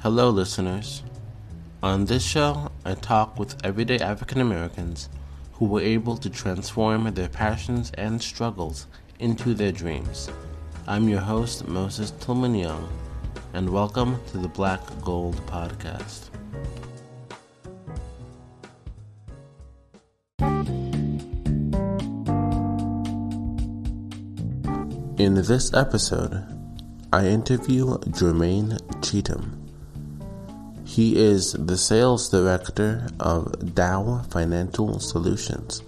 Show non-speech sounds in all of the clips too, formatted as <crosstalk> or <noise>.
Hello, listeners. On this show, I talk with everyday African Americans who were able to transform their passions and struggles into their dreams. I'm your host, Moses Tillman Young, and welcome to the Black Gold Podcast. In this episode, I interview Jermaine Cheatham. He is the sales director of Dow Financial Solutions,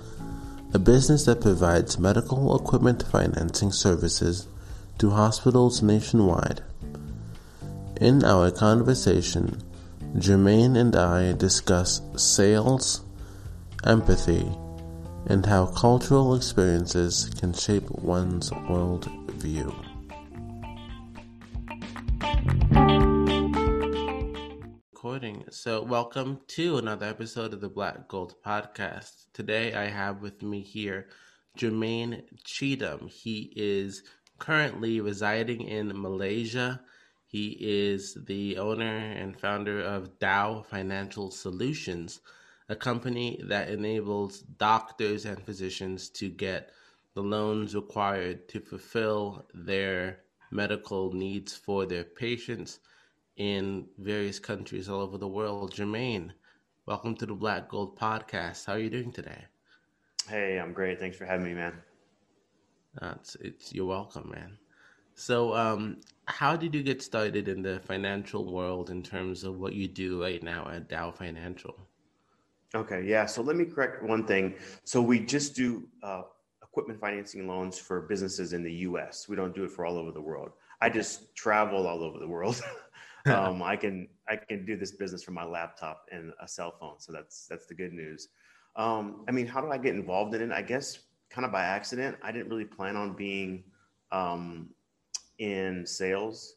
a business that provides medical equipment financing services to hospitals nationwide. In our conversation, Jermaine and I discuss sales, empathy, and how cultural experiences can shape one's worldview. Recording. So, welcome to another episode of the Black Gold Podcast. Today, I have with me here Jermaine Cheatham. He is currently residing in Malaysia. He is the owner and founder of Dow Financial Solutions, a company that enables doctors and physicians to get the loans required to fulfill their medical needs for their patients in various countries all over the world. Jermaine, welcome to the Black Gold Podcast. How are you doing today? Hey, I'm great. Thanks for having me, man. Uh, it's, it's you're welcome, man. So, um, how did you get started in the financial world in terms of what you do right now at Dow Financial? Okay, yeah. So let me correct one thing. So we just do uh, equipment financing loans for businesses in the U.S. We don't do it for all over the world. I just travel all over the world. <laughs> <laughs> um, I can I can do this business from my laptop and a cell phone. So that's that's the good news. Um, I mean, how do I get involved in it? I guess kind of by accident. I didn't really plan on being um, in sales.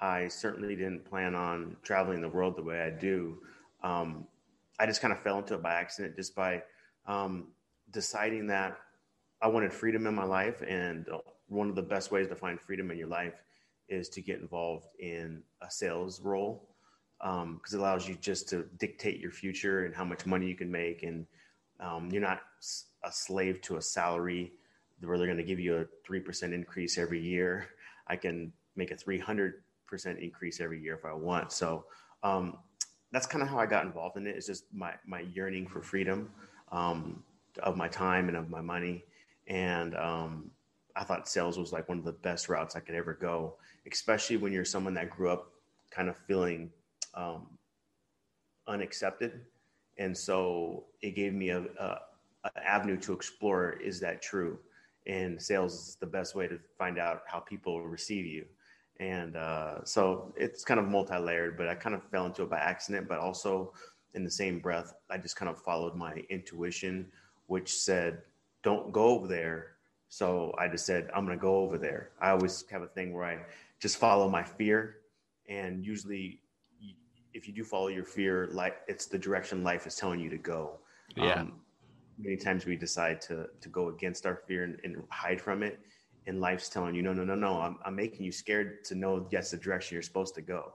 I certainly didn't plan on traveling the world the way I do. Um, I just kind of fell into it by accident, just by um, deciding that I wanted freedom in my life, and one of the best ways to find freedom in your life is to get involved in a sales role because um, it allows you just to dictate your future and how much money you can make, and um, you're not a slave to a salary where they're going to give you a three percent increase every year. I can make a three hundred percent increase every year if I want. So um, that's kind of how I got involved in it. It's just my my yearning for freedom um, of my time and of my money, and um, I thought sales was like one of the best routes I could ever go, especially when you're someone that grew up kind of feeling um, unaccepted. And so it gave me a, a, a, avenue to explore is that true? And sales is the best way to find out how people receive you. And uh, so it's kind of multi layered, but I kind of fell into it by accident, but also in the same breath, I just kind of followed my intuition, which said, don't go over there so I just said, I'm going to go over there. I always have a thing where I just follow my fear. And usually, if you do follow your fear, like it's the direction life is telling you to go. Yeah. Um, many times we decide to, to go against our fear and, and, hide from it. And life's telling you, no, no, no, no, I'm, I'm making you scared to know that's the direction you're supposed to go.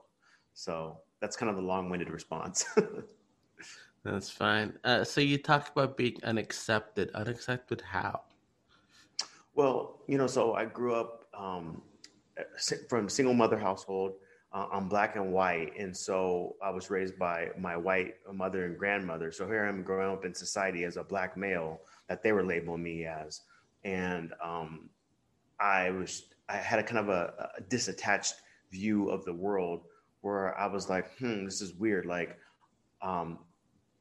So that's kind of the long winded response. <laughs> that's fine. Uh, so you talked about being unaccepted. Unaccepted how? Well, you know, so I grew up um, from single mother household. Uh, I'm black and white, and so I was raised by my white mother and grandmother. So here I'm growing up in society as a black male that they were labeling me as, and um, I was I had a kind of a, a disattached view of the world where I was like, hmm, this is weird. Like, um,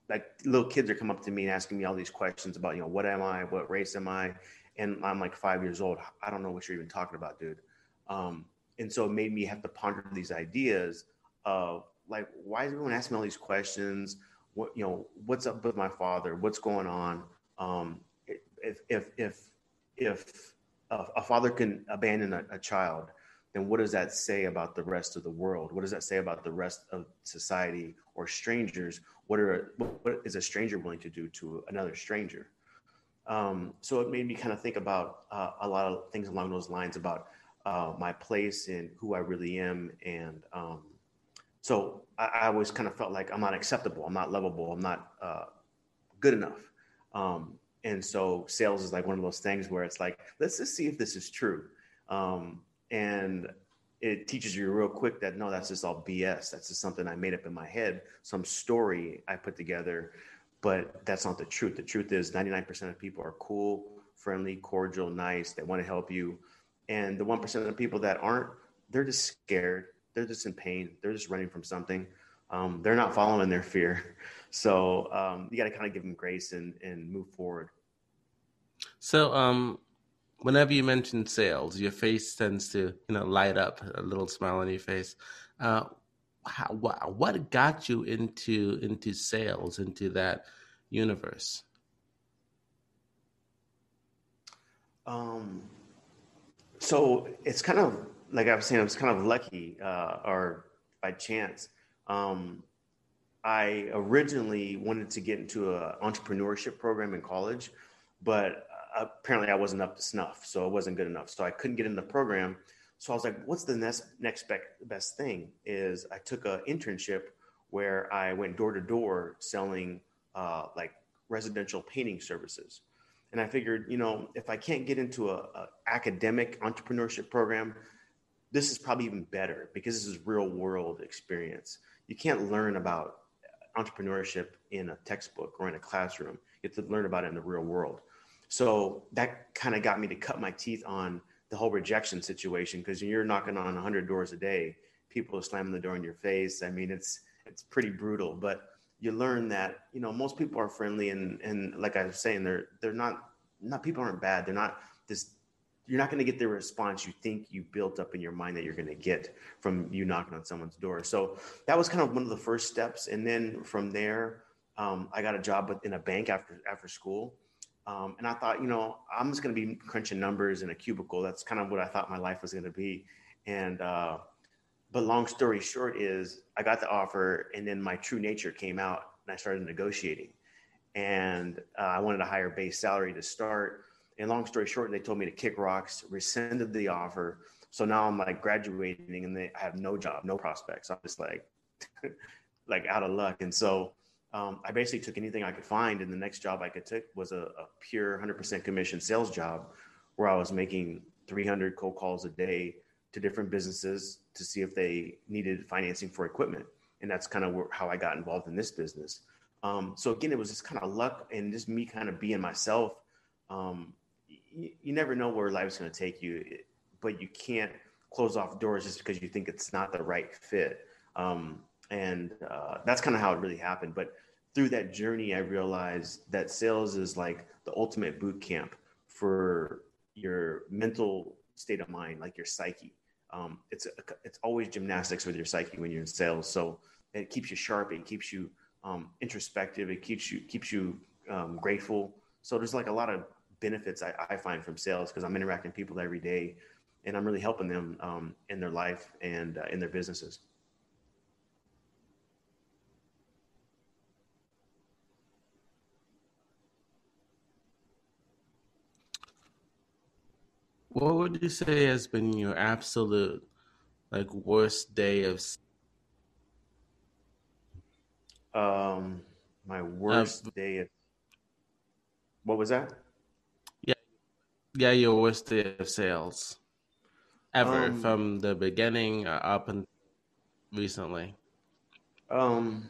like little kids are coming up to me and asking me all these questions about, you know, what am I? What race am I? And I'm like five years old. I don't know what you're even talking about, dude. Um, and so it made me have to ponder these ideas of like, why is everyone asking me all these questions? What you know, what's up with my father? What's going on? Um, if if if if a, father can abandon a, a child, then what does that say about the rest of the world? What does that say about the rest of society or strangers? What are what is a stranger willing to do to another stranger? Um, so it made me kind of think about uh, a lot of things along those lines about uh, my place and who I really am. And um, so I, I, always kind of felt like I'm not acceptable, I'm not lovable, I'm not uh, good enough. Um, and so sales is like one of those things where it's like, let's just see if this is true. Um, and it teaches you real quick that no, that's just all BS. That's just something I made up in my head, some story I put together, but that's not the truth. The truth is 99% of people are cool, friendly, cordial, nice. They want to help you. And the 1% of the people that aren't, they're just scared. They're just in pain. They're just running from something. Um, they're not following their fear. <laughs> So um, you got to kind of give them grace and, and move forward. So, um, whenever you mention sales, your face tends to, you know, light up a little smile on your face. Uh, how, what, what got you into into sales, into that universe? Um, so it's kind of like I was saying, I was kind of lucky uh, or by chance. Um, I originally wanted to get into an entrepreneurship program in college, but apparently I wasn't up to snuff, so it wasn't good enough. So I couldn't get in the program. So I was like, what's the next next best thing? Is I took an internship where I went door to door selling uh, like residential painting services. And I figured, you know, if I can't get into a, a academic entrepreneurship program, this is probably even better because this is real world experience. You can't learn about entrepreneurship in a textbook or in a classroom. You have to learn about it in the real world. So that kind of got me to cut my teeth on the whole rejection situation because you're knocking on 100 doors a day, people are slamming the door in your face. I mean, it's it's pretty brutal, but you learn that you know most people are friendly and and like I was saying, they're they're not not people aren't bad. They're not this. You're not going to get the response you think you built up in your mind that you're going to get from you knocking on someone's door. So that was kind of one of the first steps, and then from there, um, I got a job in a bank after after school um, and I thought, you know, I'm just going to be crunching numbers in a cubicle. That's kind of what I thought my life was going to be. And, uh, but long story short is I got the offer and then my true nature came out and I started negotiating. And uh, I wanted a higher base salary to start. And long story short, they told me to kick rocks, rescinded the offer. So now I'm like graduating and they, I have no job, no prospects. I'm just like, <laughs> like out of luck. And so um, I basically took anything I could find, and the next job I could take was a, a pure 100% commission sales job, where I was making 300 cold calls a day to different businesses to see if they needed financing for equipment, and that's kind of how I got involved in this business. Um, so again, it was just kind of luck and just me kind of being myself. Um, you, you never know where life's going to take you, but you can't close off doors just because you think it's not the right fit. Um, and uh, that's kind of how it really happened. But through that journey, I realized that sales is like the ultimate boot camp for your mental state of mind, like your psyche. Um, it's a, it's always gymnastics with your psyche when you're in sales. So it keeps you sharp. It keeps you um, introspective. It keeps you keeps you um, grateful. So there's like a lot of benefits I, I find from sales because I'm interacting with people every day, and I'm really helping them um, in their life and uh, in their businesses. What would you say has been your absolute like worst day of um my worst uh, day of what was that? Yeah. Yeah, your worst day of sales ever um, from the beginning uh, up and recently. Um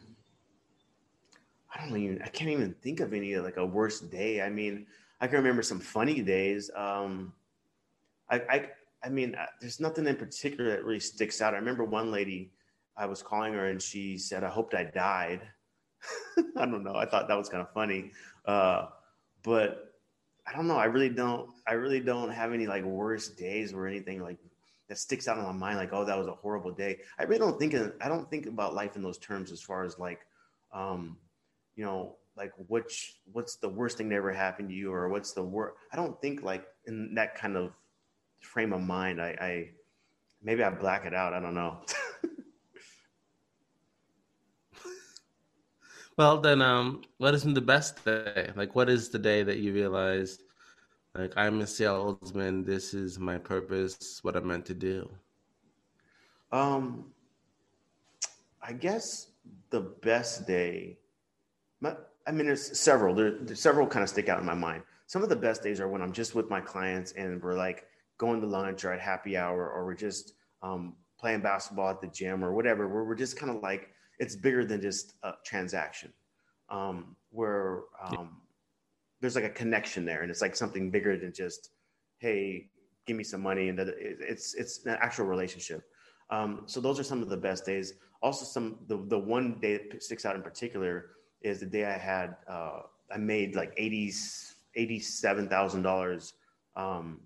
I don't even I can't even think of any like a worst day. I mean, I can remember some funny days. Um I, I, I mean, uh, there's nothing in particular that really sticks out. I remember one lady, I was calling her and she said, I hoped I died. <laughs> I don't know. I thought that was kind of funny. Uh, but I don't know. I really don't, I really don't have any like worst days or anything like that sticks out in my mind. Like, oh, that was a horrible day. I really don't think, of, I don't think about life in those terms as far as like, um, you know, like which, what's the worst thing that ever happened to you or what's the worst. I don't think like in that kind of frame of mind. I, I maybe I black it out. I don't know. <laughs> well, then, um, what is the best day? Like, what is the day that you realized, like, I'm a salesman. This is my purpose. What I'm meant to do. Um, I guess the best day. My, I mean, there's several. There, there's several kind of stick out in my mind. Some of the best days are when I'm just with my clients and we're like going to lunch or at happy hour, or we're just um, playing basketball at the gym or whatever. Where we're just kind of like it's bigger than just a transaction. Um, where um, there's like a connection there, and it's like something bigger than just, hey, give me some money, and it's it's an actual relationship. Um, so those are some of the best days. Also, some the the one day that sticks out in particular is the day I had uh, I made like eighty eighty seven thousand dollars, um,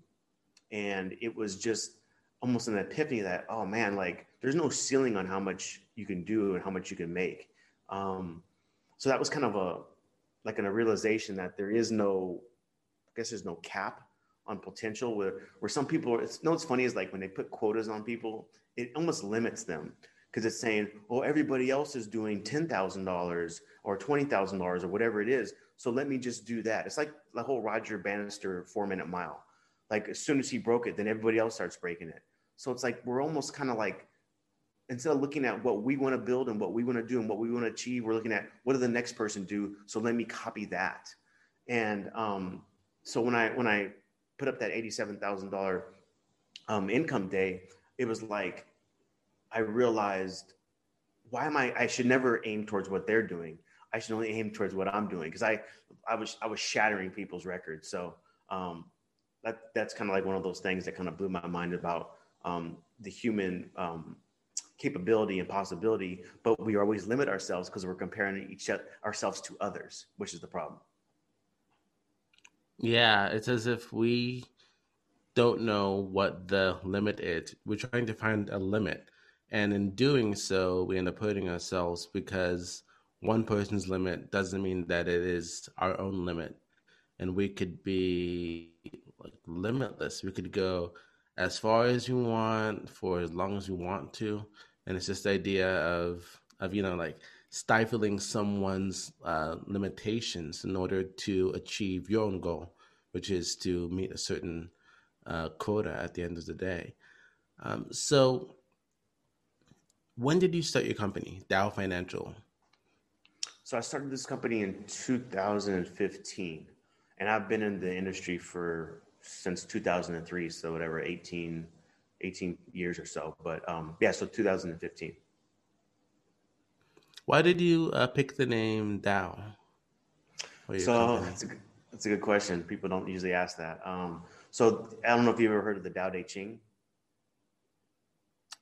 and it was just almost an epiphany that oh man, like there's no ceiling on how much you can do and how much you can make. Um, so that was kind of a like in a realization that there is no, I guess there's no cap on potential where, where some people, it's, no, what's funny is like when they put quotas on people, it almost limits them because it's saying, oh everybody else is doing $10,000 or $20,000 or whatever it is. So let me just do that. It's like the whole Roger Bannister four minute mile. Like as soon as he broke it, then everybody else starts breaking it. So it's like we're almost kind of like instead of looking at what we want to build and what we want to do and what we want to achieve, we're looking at what did the next person do. So let me copy that. And um, so when I when I put up that eighty-seven thousand um, dollar income day, it was like I realized why am I? I should never aim towards what they're doing. I should only aim towards what I'm doing because I I was I was shattering people's records. So um, that that's kind of like one of those things that kind of blew my mind about um, the human um, capability and possibility, but we always limit ourselves because we're comparing each ourselves to others, which is the problem. Yeah, it's as if we don't know what the limit is. We're trying to find a limit. And in doing so, we end up hurting ourselves because one person's limit doesn't mean that it is our own limit. And we could be like limitless. We could go as far as you want for as long as you want to and it's just the idea of of you know like stifling someone's uh, limitations in order to achieve your own goal, which is to meet a certain uh, quota at the end of the day. Um, so, when did you start your company, Dow Financial? So I started this company in 2015, and I've been in the industry for since 2003. So whatever, 18, 18 years or so. But um, yeah, so 2015. Why did you uh, pick the name Dow? So that's a, that's a good question. People don't usually ask that. Um, so I don't know if you've ever heard of the Tao Te Ching.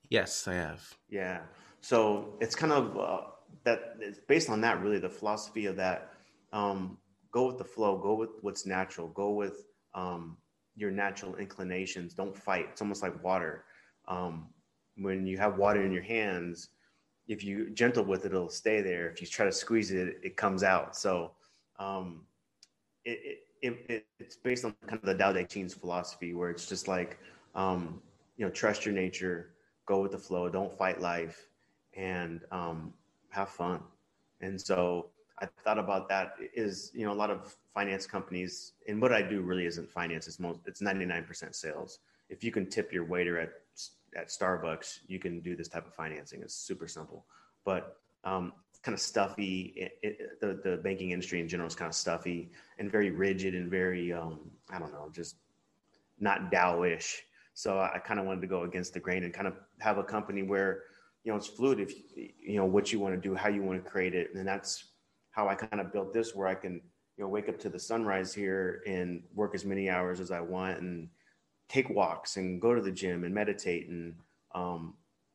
Yes, I have. Yeah. So it's kind of uh, that. It's based on that, really, the philosophy of that. Um, go with the flow. Go with what's natural. Go with um, your natural inclinations. Don't fight. It's almost like water. Um, when you have water in your hands, if you gentle with it, it'll stay there. If you try to squeeze it, it comes out. So um, it, it, it, it's based on kind of the Tao Te Ching's philosophy, where it's just like um, you know, trust your nature, go with the flow, don't fight life, and um, have fun. And so I thought about that is, you know, a lot of finance companies and what I do really isn't finance. It's most, it's 99% sales. If you can tip your waiter at, at Starbucks, you can do this type of financing. It's super simple, but um, it's kind of stuffy. It, it, the, the banking industry in general is kind of stuffy and very rigid and very, um, I don't know, just not Dowish. So I, I kind of wanted to go against the grain and kind of have a company where, you know, it's fluid. If you know what you want to do, how you want to create it, and that's how I kind of built this, where I can you know wake up to the sunrise here and work as many hours as I want and take walks and go to the gym and meditate and um,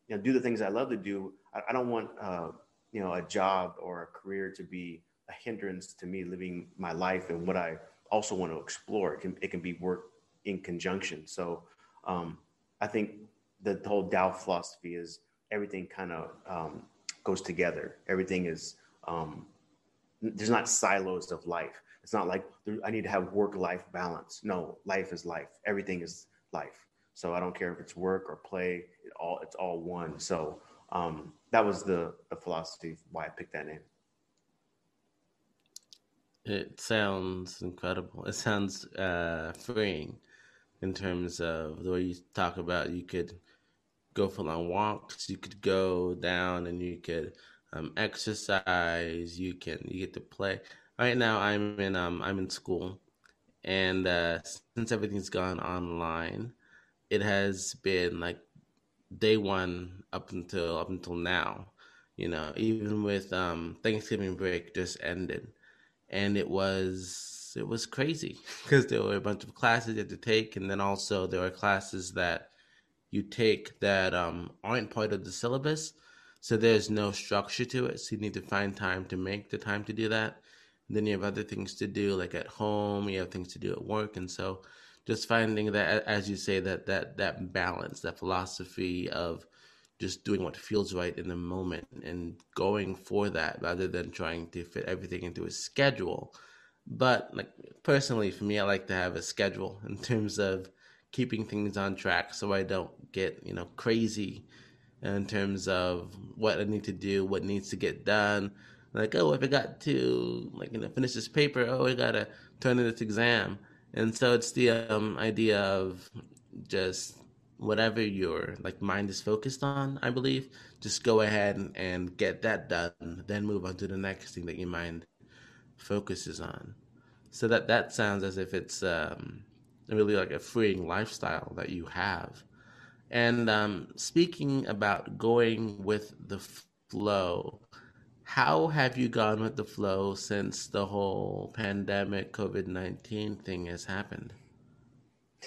you know do the things I love to do. I, I don't want uh, you know a job or a career to be a hindrance to me living my life and what I also want to explore. It can it can be work in conjunction. So um, I think the whole Tao philosophy is everything kind of um, goes together. Everything is um, there's not silos of life. It's not like I need to have work life balance. No, life is life. Everything is life. So I don't care if it's work or play. It all it's all one. So um, that was the the philosophy why I picked that name. It sounds incredible. It sounds uh, freeing in terms of the way you talk about you could go for long walks. You could go down and you could um, exercise. You can you get to play. Right now, I'm in um I'm in school, and uh, since everything's gone online, it has been like day one up until up until now. You know, even with um, Thanksgiving break just ended, and it was it was crazy <laughs> because there were a bunch of classes you had to take, and then also there were classes that you take that um, aren't part of the syllabus, so there's no structure to it. So you need to find time to make the time to do that. And then you have other things to do, like at home. You have things to do at work, and so just finding that, as you say, that that that balance, that philosophy of just doing what feels right in the moment and going for that rather than trying to fit everything into a schedule. But like personally, for me, I like to have a schedule in terms of keeping things on track so I don't get you know crazy in terms of what I need to do, what needs to get done. Like, oh, I got to like you know finish this paper, oh, I gotta turn in this exam. And so it's the um, idea of just whatever your like mind is focused on i believe just go ahead and, and get that done then move on to the next thing that your mind focuses on. So that that sounds as if it's um, really like a freeing lifestyle that you have and um, speaking about going with the flow how have you gone with the flow since the whole pandemic COVID 19 thing has happened?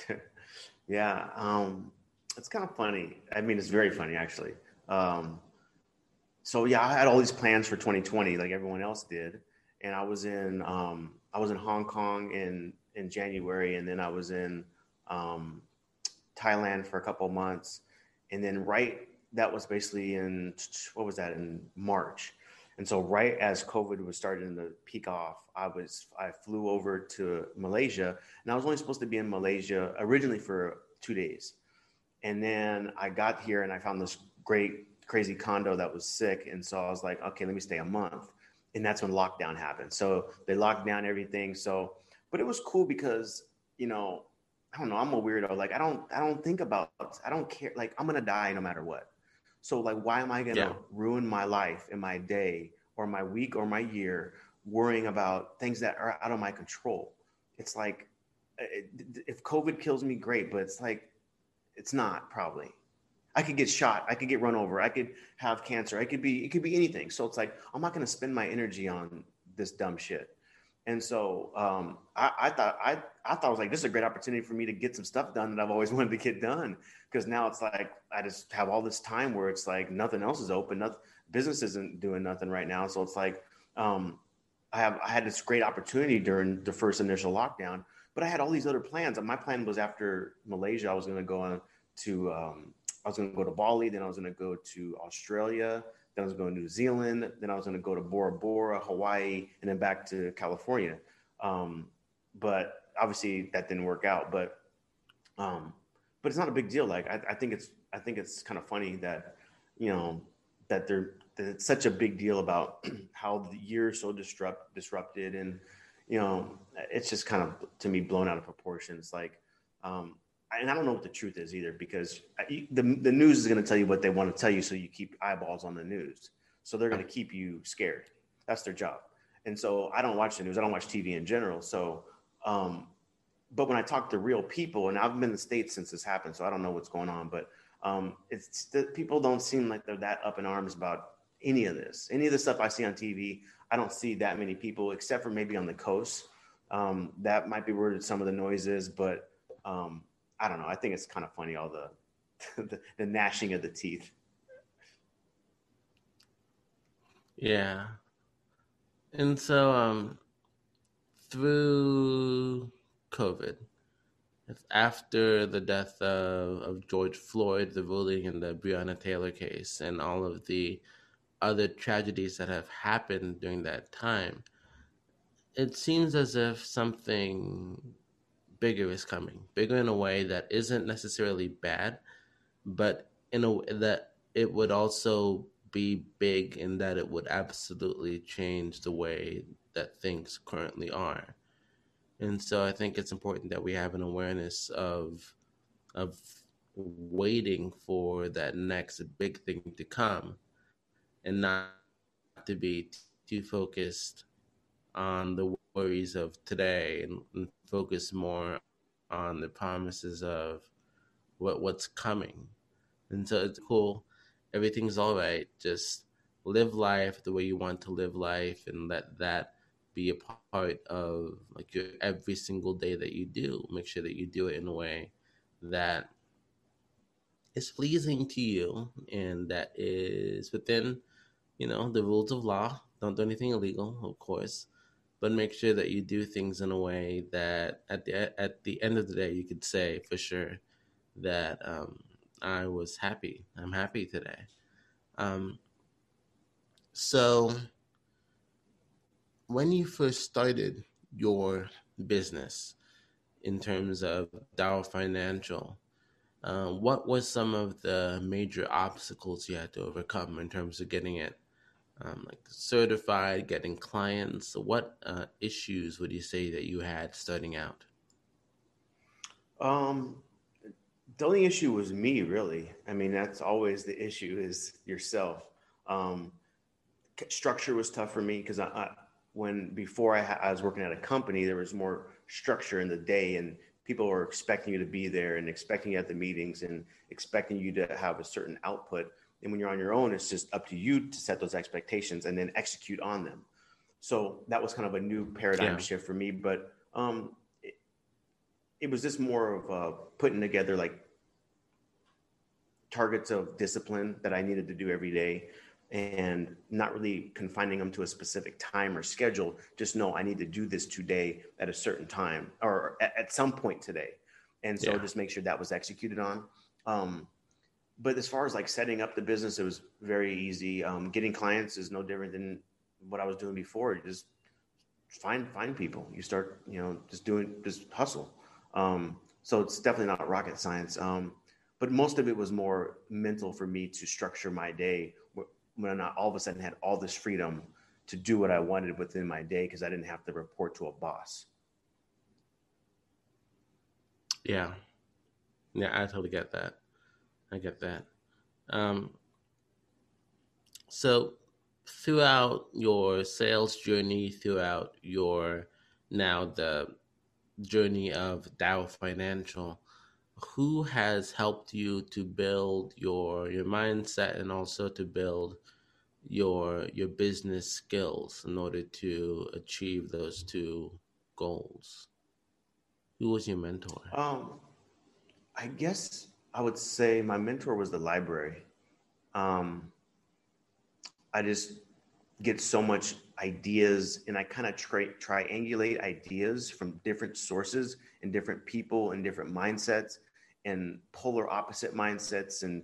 <laughs> yeah, um, it's kind of funny. I mean, it's very funny, actually. Um, so yeah, I had all these plans for 2020, like everyone else did, and I was in um, I was in Hong Kong in in January, and then I was in um, Thailand for a couple months, and then right that was basically in what was that in March, and so right as COVID was starting to peak off, I was I flew over to Malaysia, and I was only supposed to be in Malaysia originally for two days, and then I got here and I found this great crazy condo that was sick, and so I was like, okay, let me stay a month, and that's when lockdown happened. So they locked down everything. So, but it was cool because you know I don't know. I'm a weirdo. Like I don't I don't think about I don't care. Like I'm gonna die no matter what. So like, why am I gonna yeah. ruin my life and my day or my week or my year worrying about things that are out of my control? It's like, eh, eh, if COVID kills me, great, but it's like, it's not probably. I could get shot. I could get run over. I could have cancer. I could be. It could be anything. So it's like I'm not going to spend my energy on this dumb shit. And so um, I, I, thought I, I thought I was like this is a great opportunity for me to get some stuff done that I've always <laughs> wanted to get done because now it's like I just have all this time where it's like nothing else is open, nothing business isn't doing nothing right now. So it's like um, I have I had this great opportunity during the first initial lockdown, but I had all these other plans. My plan was after Malaysia, I was going to go on to um, I was going to go to Bali, then I was going to go to Australia, then I was going to New Zealand. Then I was going to go to Bora Bora, Hawaii, and then back to California. Um, but obviously that didn't work out. But um, but it's not a big deal. Like I, I think it's I think it's kind of funny that you know that they're that it's such a big deal about <clears throat> how the year is so disrupt disrupted and you know it's just kind of to me blown out of proportions. Like um, and I don't know what the truth is either because the, the news is going to tell you what they want to tell you. So you keep eyeballs on the news. So they're going to keep you scared. That's their job. And so I don't watch the news. I don't watch TV in general. So, um, but when I talk to real people, and I've been in the States since this happened, so I don't know what's going on, but um, it's the, people don't seem like they're that up in arms about any of this. Any of the stuff I see on TV, I don't see that many people, except for maybe on the coast. Um, that might be where some of the noise is, but um, I don't know. I think it's kind of funny all the, <laughs> the, the gnashing of the teeth. Yeah. And so um through COVID, after the death of, of George Floyd, the ruling in the Breonna Taylor case, and all of the other tragedies that have happened during that time, it seems as if something bigger is coming, bigger in a way that isn't necessarily bad, but in a way that it would also be big in that it would absolutely change the way that things currently are. And so I think it's important that we have an awareness of of waiting for that next big thing to come and not to be too focused on the worries of today and, and focus more on the promises of what what's coming. And so it's cool. Everything's all right. Just live life the way you want to live life and let that be a part of like your every single day that you do. Make sure that you do it in a way that is pleasing to you and that is within, you know, the rules of law. Don't do anything illegal, of course, but make sure that you do things in a way that at the at the end of the day you could say for sure that um, I was happy. I'm happy today. Um, so when you first started your business in terms of Dow Financial, uh, what was some of the major obstacles you had to overcome in terms of getting it um, like certified, getting clients? What uh, issues would you say that you had starting out? Um, the only issue was me, really. I mean, that's always the issue is yourself. Um, structure was tough for me because I, I when before I, I was working at a company, there was more structure in the day and people were expecting you to be there and expecting you at the meetings and expecting you to have a certain output. And when you're on your own, it's just up to you to set those expectations and then execute on them. So that was kind of a new paradigm yeah. shift for me. But um, it, it, was just more of uh, putting together like targets of discipline that I needed to do every day and not really confining them to a specific time or schedule. Just know I need to do this today at a certain time or at, at some point today. And so yeah. just make sure that was executed on. Um, but as far as like setting up the business, it was very easy. Um, getting clients is no different than what I was doing before. You just find find people. You start, you know, just doing just hustle. Um, so it's definitely not rocket science. Um, but most of it was more mental for me to structure my day when I all of a sudden had all this freedom to do what I wanted within my day because I didn't have to report to a boss. Yeah. Yeah, I totally get that. I get that. Um, so, throughout your sales journey, throughout your now the journey of Dow Financial, who has helped you to build your your mindset and also to build your your business skills in order to achieve those two goals who was your mentor um i guess i would say my mentor was the library um i just get so much ideas and I kind of tri- triangulate ideas from different sources and different people and different mindsets and polar opposite mindsets and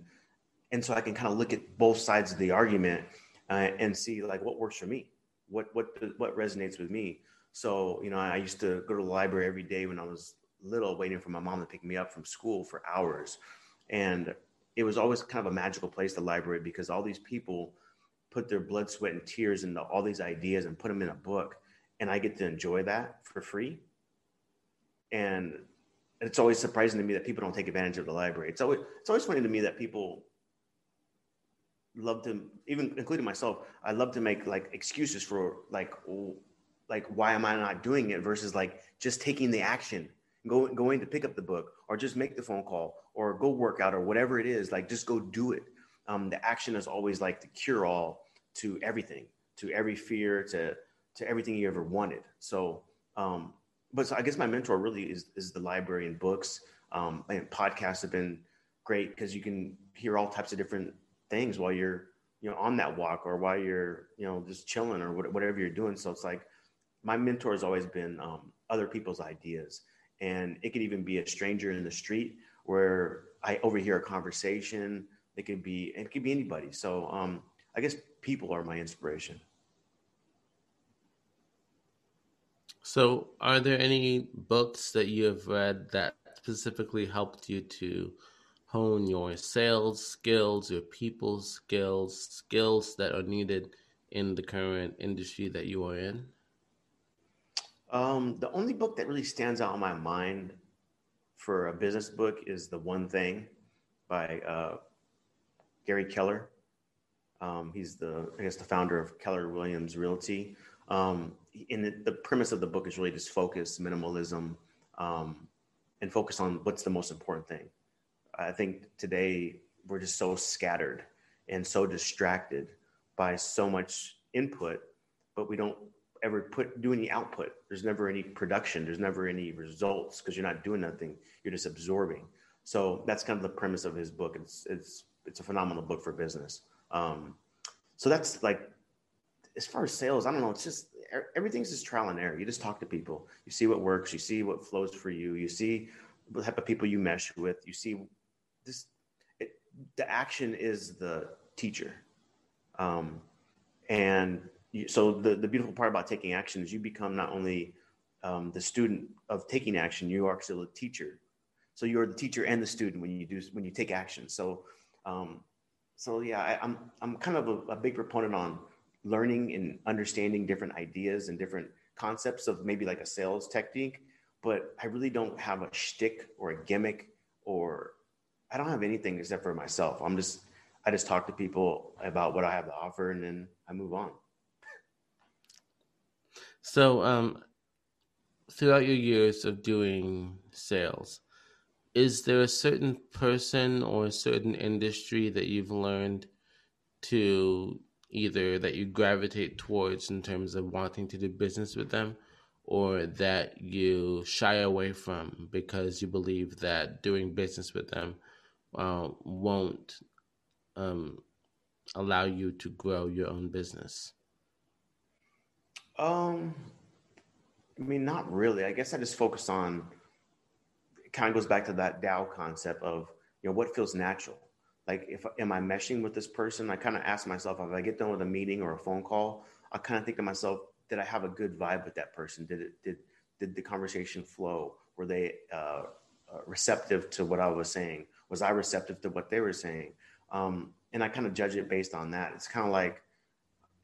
and so I can kind of look at both sides of the argument uh, and see like what works for me, what what what resonates with me. So you know, I used to go to the library every day when I was little, waiting for my mom to pick me up from school for hours, and it was always kind of a magical place, the library, because all these people put their blood, sweat, and tears into all these ideas and put them in a book, and I get to enjoy that for free. And it's always surprising to me that people don't take advantage of the library. It's always it's always funny to me that people love to even including myself i love to make like excuses for like like why am i not doing it versus like just taking the action go, going to pick up the book or just make the phone call or go work out or whatever it is like just go do it. Um, the action is always like the cure all to everything to every fear to to everything you ever wanted. So um but so i guess my mentor really is is the library and books. Um and podcasts have been great because you can hear all types of different things while you're you know on that walk or while you're you know just chilling or whatever you're doing. So it's like my mentor has always been um, other people's ideas and it could even be a stranger in the street where i overhear a conversation. It could be it could be anybody. So um, i guess people are my inspiration. So are there any books that you have read that specifically helped you to hone your sales skills, your people skills, skills that are needed in the current industry that you are in? Um, the only book that really stands out in my mind for a business book is The One Thing. by uh, Gary Keller. Um, he's the, I guess, the founder of Keller Williams Realty. Um, and the, the, premise of the book is really just focus, minimalism, um, and focus on what's the most important thing. I think today we're just so scattered and so distracted by so much input, but we don't ever put do any output. There's never any production. There's never any results because you're not doing nothing. You're just absorbing. So that's kind of the premise of his book. It's it's it's a phenomenal book for business. Um, so that's like as far as sales, I don't know. It's just everything's just trial and error. You just talk to people. You see what works. You see what flows for you. You see the type of people you mesh with. You see this. It, the action is the teacher, um, and you, so the the beautiful part about taking action is you become not only um, the student of taking action, you are still a teacher. So you're the teacher and the student when you do when you take action. So um, so yeah, I, am I'm, I'm kind of a, a, big proponent on learning and understanding different ideas and different concepts of maybe like a sales technique, but I really don't have a shtick or a gimmick or I don't have anything except for myself. I'm just I just talk to people about what I have to offer and then I move on. So um throughout your years of doing sales, is there a certain person or a certain industry that you've learned to either that you gravitate towards in terms of wanting to do business with them or that you shy away from because you believe that doing business with them uh, won't um, allow you to grow your own business? Um, I mean, not really. I guess I just focus on It kind of goes back to that Tao concept of you know what feels natural. Like if am I meshing with this person? I kind of ask myself if I get done with a meeting or a phone call, I kind of think to myself, did I have a good vibe with that person? Did it did did the conversation flow? Were they uh, uh, receptive to what I was saying? Was I receptive to what they were saying? Um, and I kind of judge it based on that. It's kind of like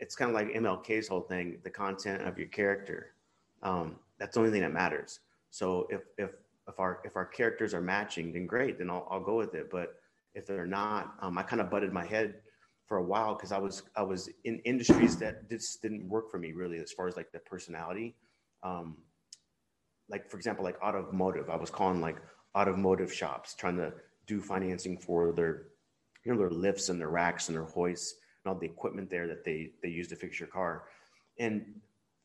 it's kind of like MLK's whole thing, the content of your character. Um, that's the only thing that matters. So if if if our if our characters are matching, then great, then I'll, I'll go with it. But if they're not, um, I kind of butted my head for a while because I was I was in industries that just didn't work for me really as far as like the personality. Um, like for example, like automotive, I was calling like automotive shops trying to do financing for their you know their lifts and their racks and their hoists and all the equipment there that they they use to fix your car. And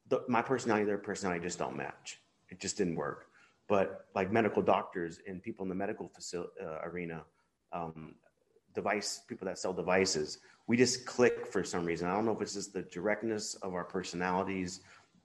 the, my personality, their personality just don't match. It just didn't work but like medical doctors and people in the medical facility uh, arena, um, device people that sell devices, we just click for some reason. I don't know if it's just the directness of our personalities,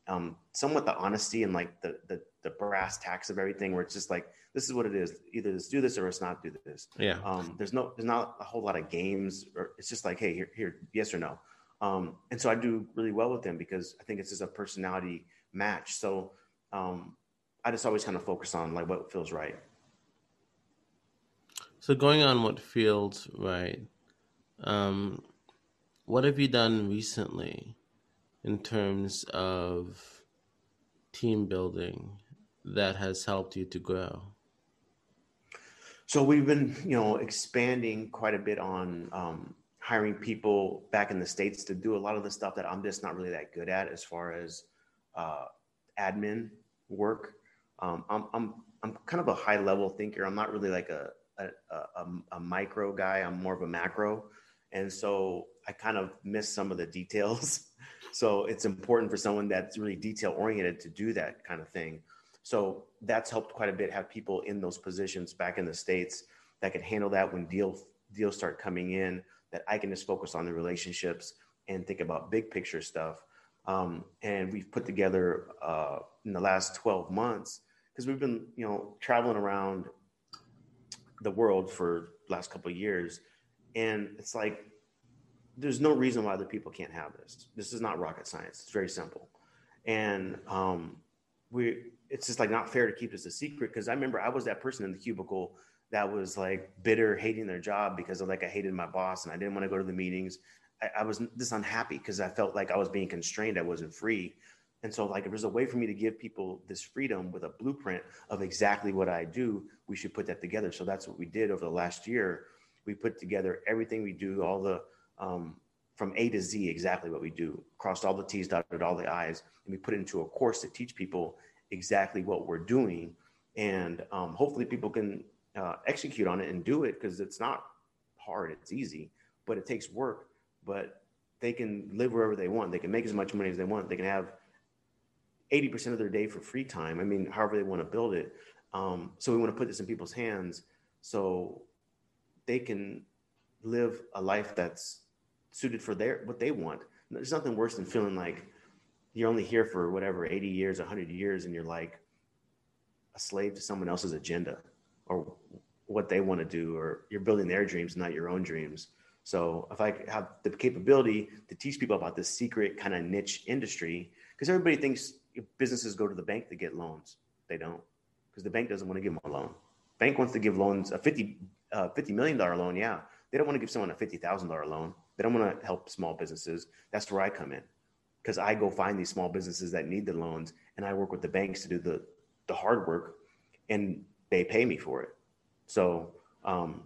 um, somewhat the honesty and like the, the the brass tacks of everything, where it's just like this is what it is. Either let's do this or let's not do this. Yeah. Um, there's no there's not a whole lot of games, or it's just like hey here here yes or no. Um, and so I do really well with them because I think it's just a personality match. So um, I just always kind of focus on like what feels right. So going on what feels right, um, what have you done recently in terms of team building that has helped you to grow? So we've been, you know, expanding quite a bit on um, hiring people back in the states to do a lot of the stuff that I'm just not really that good at, as far as uh, admin work. Um, I'm, I'm, I'm kind of a high level thinker. I'm not really like a, a, a, a micro guy. I'm more of a macro. And so I kind of miss some of the details. <laughs> so it's important for someone that's really detail oriented to do that kind of thing. So that's helped quite a bit. Have people in those positions back in the states that can handle that when deals deals start coming in. That I can just focus on the relationships and think about big picture stuff. Um, and we've put together uh, in the last 12 months because we've been you know traveling around the world for last couple of years and it's like there's no reason why other people can't have this. This is not rocket science. It's very simple. And um, we it's just like not fair to keep this a secret because i remember i was that person in the cubicle that was like bitter hating their job because of like i hated my boss and i didn't want to go to the meetings. I, I was just unhappy because i felt like i was being constrained. I wasn't free. And so, like, if there's a way for me to give people this freedom with a blueprint of exactly what I do, we should put that together. So that's what we did over the last year. We put together everything we do, all the um, from A to Z, exactly what we do, crossed all the T's, dotted all the I's, and we put it into a course to teach people exactly what we're doing. And um, hopefully people can uh, execute on it and do it because it's not hard, it's easy, but it takes work. But they can live wherever they want. They can make as much money as they want. They can have 80% of their day for free time. I mean, however they want to build it. Um, so we want to put this in people's hands so they can live a life that's suited for their what they want. There's nothing worse than feeling like you're only here for whatever 80 years, 100 years, and you're like a slave to someone else's agenda or what they want to do, or you're building their dreams, not your own dreams. So if I have the capability to teach people about this secret kind of niche industry, because everybody thinks businesses go to the bank to get loans, they don't, because the bank doesn't want to give them a loan. Bank wants to give loans a 50 uh, $50 million loan. Yeah. They don't want to give someone a $50,000 loan. They don't want to help small businesses. That's where I come in because I go find these small businesses that need the loans and I work with the banks to do the, the hard work and they pay me for it. So, um,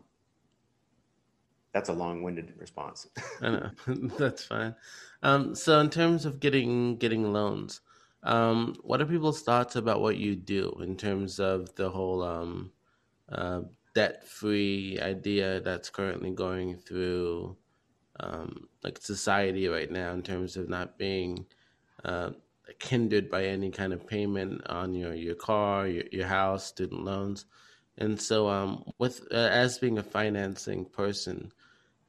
that's a long-winded response. <laughs> I know <laughs> that's fine. Um, so, in terms of getting getting loans, um, what are people's thoughts about what you do in terms of the whole um, uh, debt free idea that's currently going through um, like society right now in terms of not being uh, hindered by any kind of payment on your your car, your, your house, student loans, and so um, with uh, as being a financing person,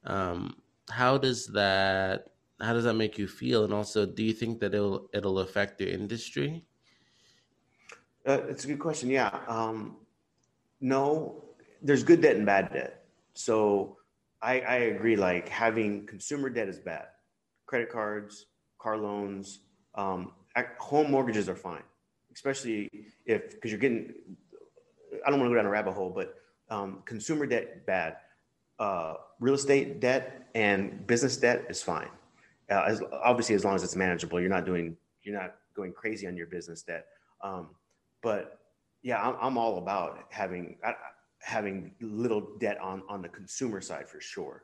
um, how does that how does that make you feel? And also, do you think that it'll it'll affect your industry? Uh, it's a good question. Yeah. Um, no, there's good debt and bad debt. So I, I agree. Like having consumer debt is bad. Credit cards, car loans, um, home mortgages are fine, especially if because you're getting. I don't want to go down a rabbit hole, but um, consumer debt bad. Uh, real estate debt and business debt is fine. Uh, as, obviously, as long as it's manageable, you're not doing you're not going crazy on your business debt. Um, but yeah, I'm, I'm, all about having. I, having little debt on on the consumer side for sure.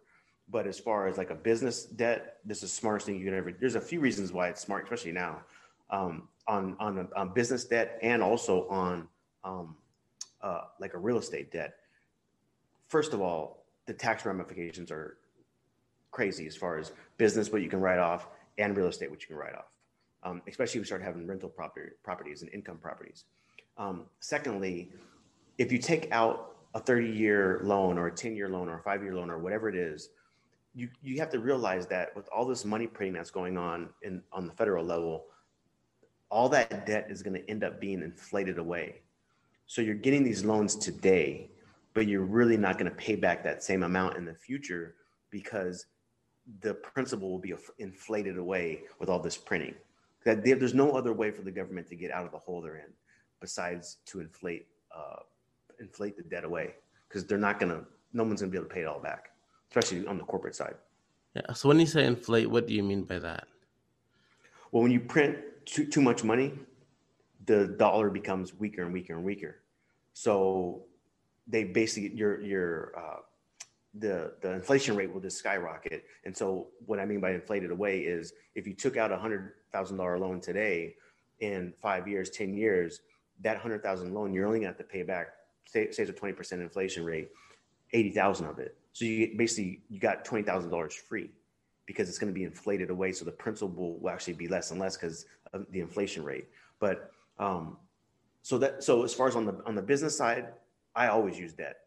But as far as like a business debt, this is the smartest thing you can ever. There's a few reasons why it's smart, especially now, um, on on, on business debt and also on um, uh, like a real estate debt. First of all, the tax ramifications are crazy as far as business, what you can write off, and real estate, what you can write off. Um, especially if we start having rental property, properties and income properties. Um, secondly, if you take out a 30 year loan or a 10 year loan or a five year loan or whatever it is, you, you have to realize that with all this money printing that's going on in on the federal level, all that debt is going to end up being inflated away. So you're getting these loans today, but you're really not going to pay back that same amount in the future because the principal will be inflated away with all this printing. That there's no other way for the government to get out of the hole they're in besides to inflate uh, inflate the debt away because they're not going to, no one's going to be able to pay it all back, especially on the corporate side. Yeah. So when you say inflate, what do you mean by that? Well, when you print too, too much money, the dollar becomes weaker and weaker and weaker. So they basically, your, your, uh, the the inflation rate will just skyrocket. And so what I mean by inflated away is if you took out a hundred thousand dollar loan today, in five years, ten years, that hundred thousand loan you're only going to have to pay back say, it's a 20% inflation rate, 80,000 of it. So you get, basically you got $20,000 free because it's going to be inflated away. So the principal will actually be less and less because of the inflation rate. But um, so that so as far as on the on the business side, I always use debt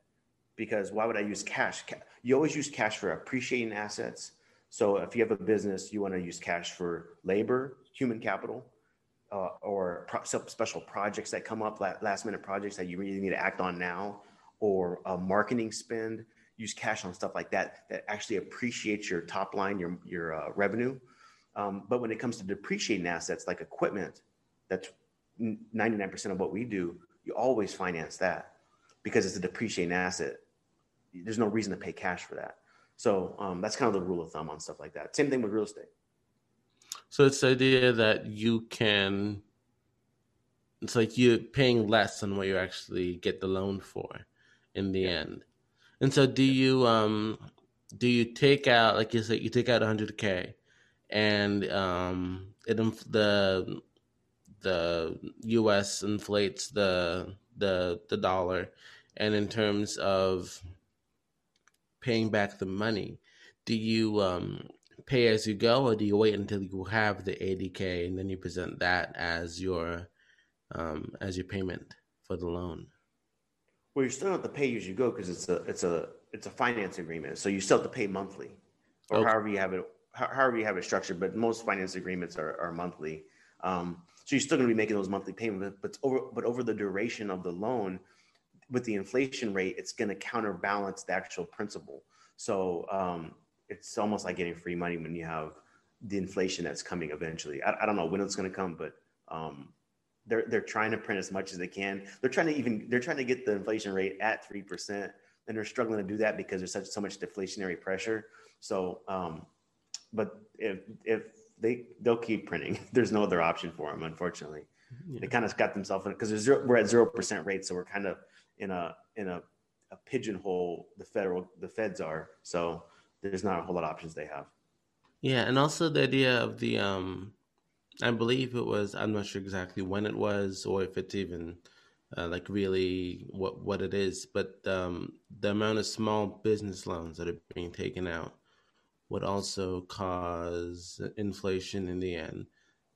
because why would I use cash? You always use cash for appreciating assets. So if you have a business, you want to use cash for labor, human capital, uh, or pro- special projects that come up, last minute projects that you really need to act on now, or a marketing spend, use cash on stuff like that that actually appreciates your top line, your your uh, revenue. Um, but when it comes to depreciating assets like equipment, that's 99% of what we do. You always finance that because it's a depreciating asset. There's no reason to pay cash for that. So um, that's kind of the rule of thumb on stuff like that. Same thing with real estate. So it's the idea that you can. It's like you're paying less than what you actually get the loan for, in the end. And so, do you um do you take out like you said you take out 100k, and um it the the U.S. inflates the the the dollar, and in terms of paying back the money, do you um pay as you go, or do you wait until you have the 80k and then you present that as your um, as your payment for the loan? Well, you're still have to pay as you go because it's a it's a it's a finance agreement, so you still have to pay monthly, or okay. however you have it however you have it structured. But most finance agreements are, are monthly, um, so you're still going to be making those monthly payments. But over but over the duration of the loan, with the inflation rate, it's going to counterbalance the actual principal. So um, it's almost like getting free money when you have the inflation that's coming eventually. I, I don't know when it's going to come, but um, they're they're trying to print as much as they can. They're trying to even they're trying to get the inflation rate at three percent, and they're struggling to do that because there's such so much deflationary pressure. So, um, but if if they they'll keep printing, <laughs> there's no other option for them, unfortunately. Yeah. They kind of got themselves in because we're at zero percent rate, so we're kind of in a in a, a pigeonhole. The federal the feds are so there's not a whole lot of options they have. Yeah, and also the idea of the um I believe it was I'm not sure exactly when it was or if it's even uh, like really what what it is, but um the amount of small business loans that are being taken out would also cause inflation in the end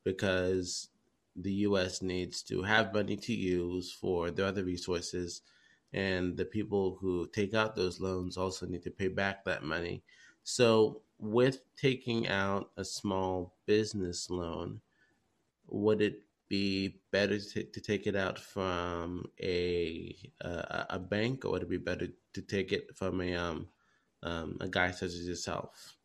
because the US needs to have money to use for their other resources and the people who take out those loans also need to pay back that money so, with taking out a small business loan, would it be better to, to take it out from a, a, a bank, or would it be better to take it from a um, um, a guy such as yourself?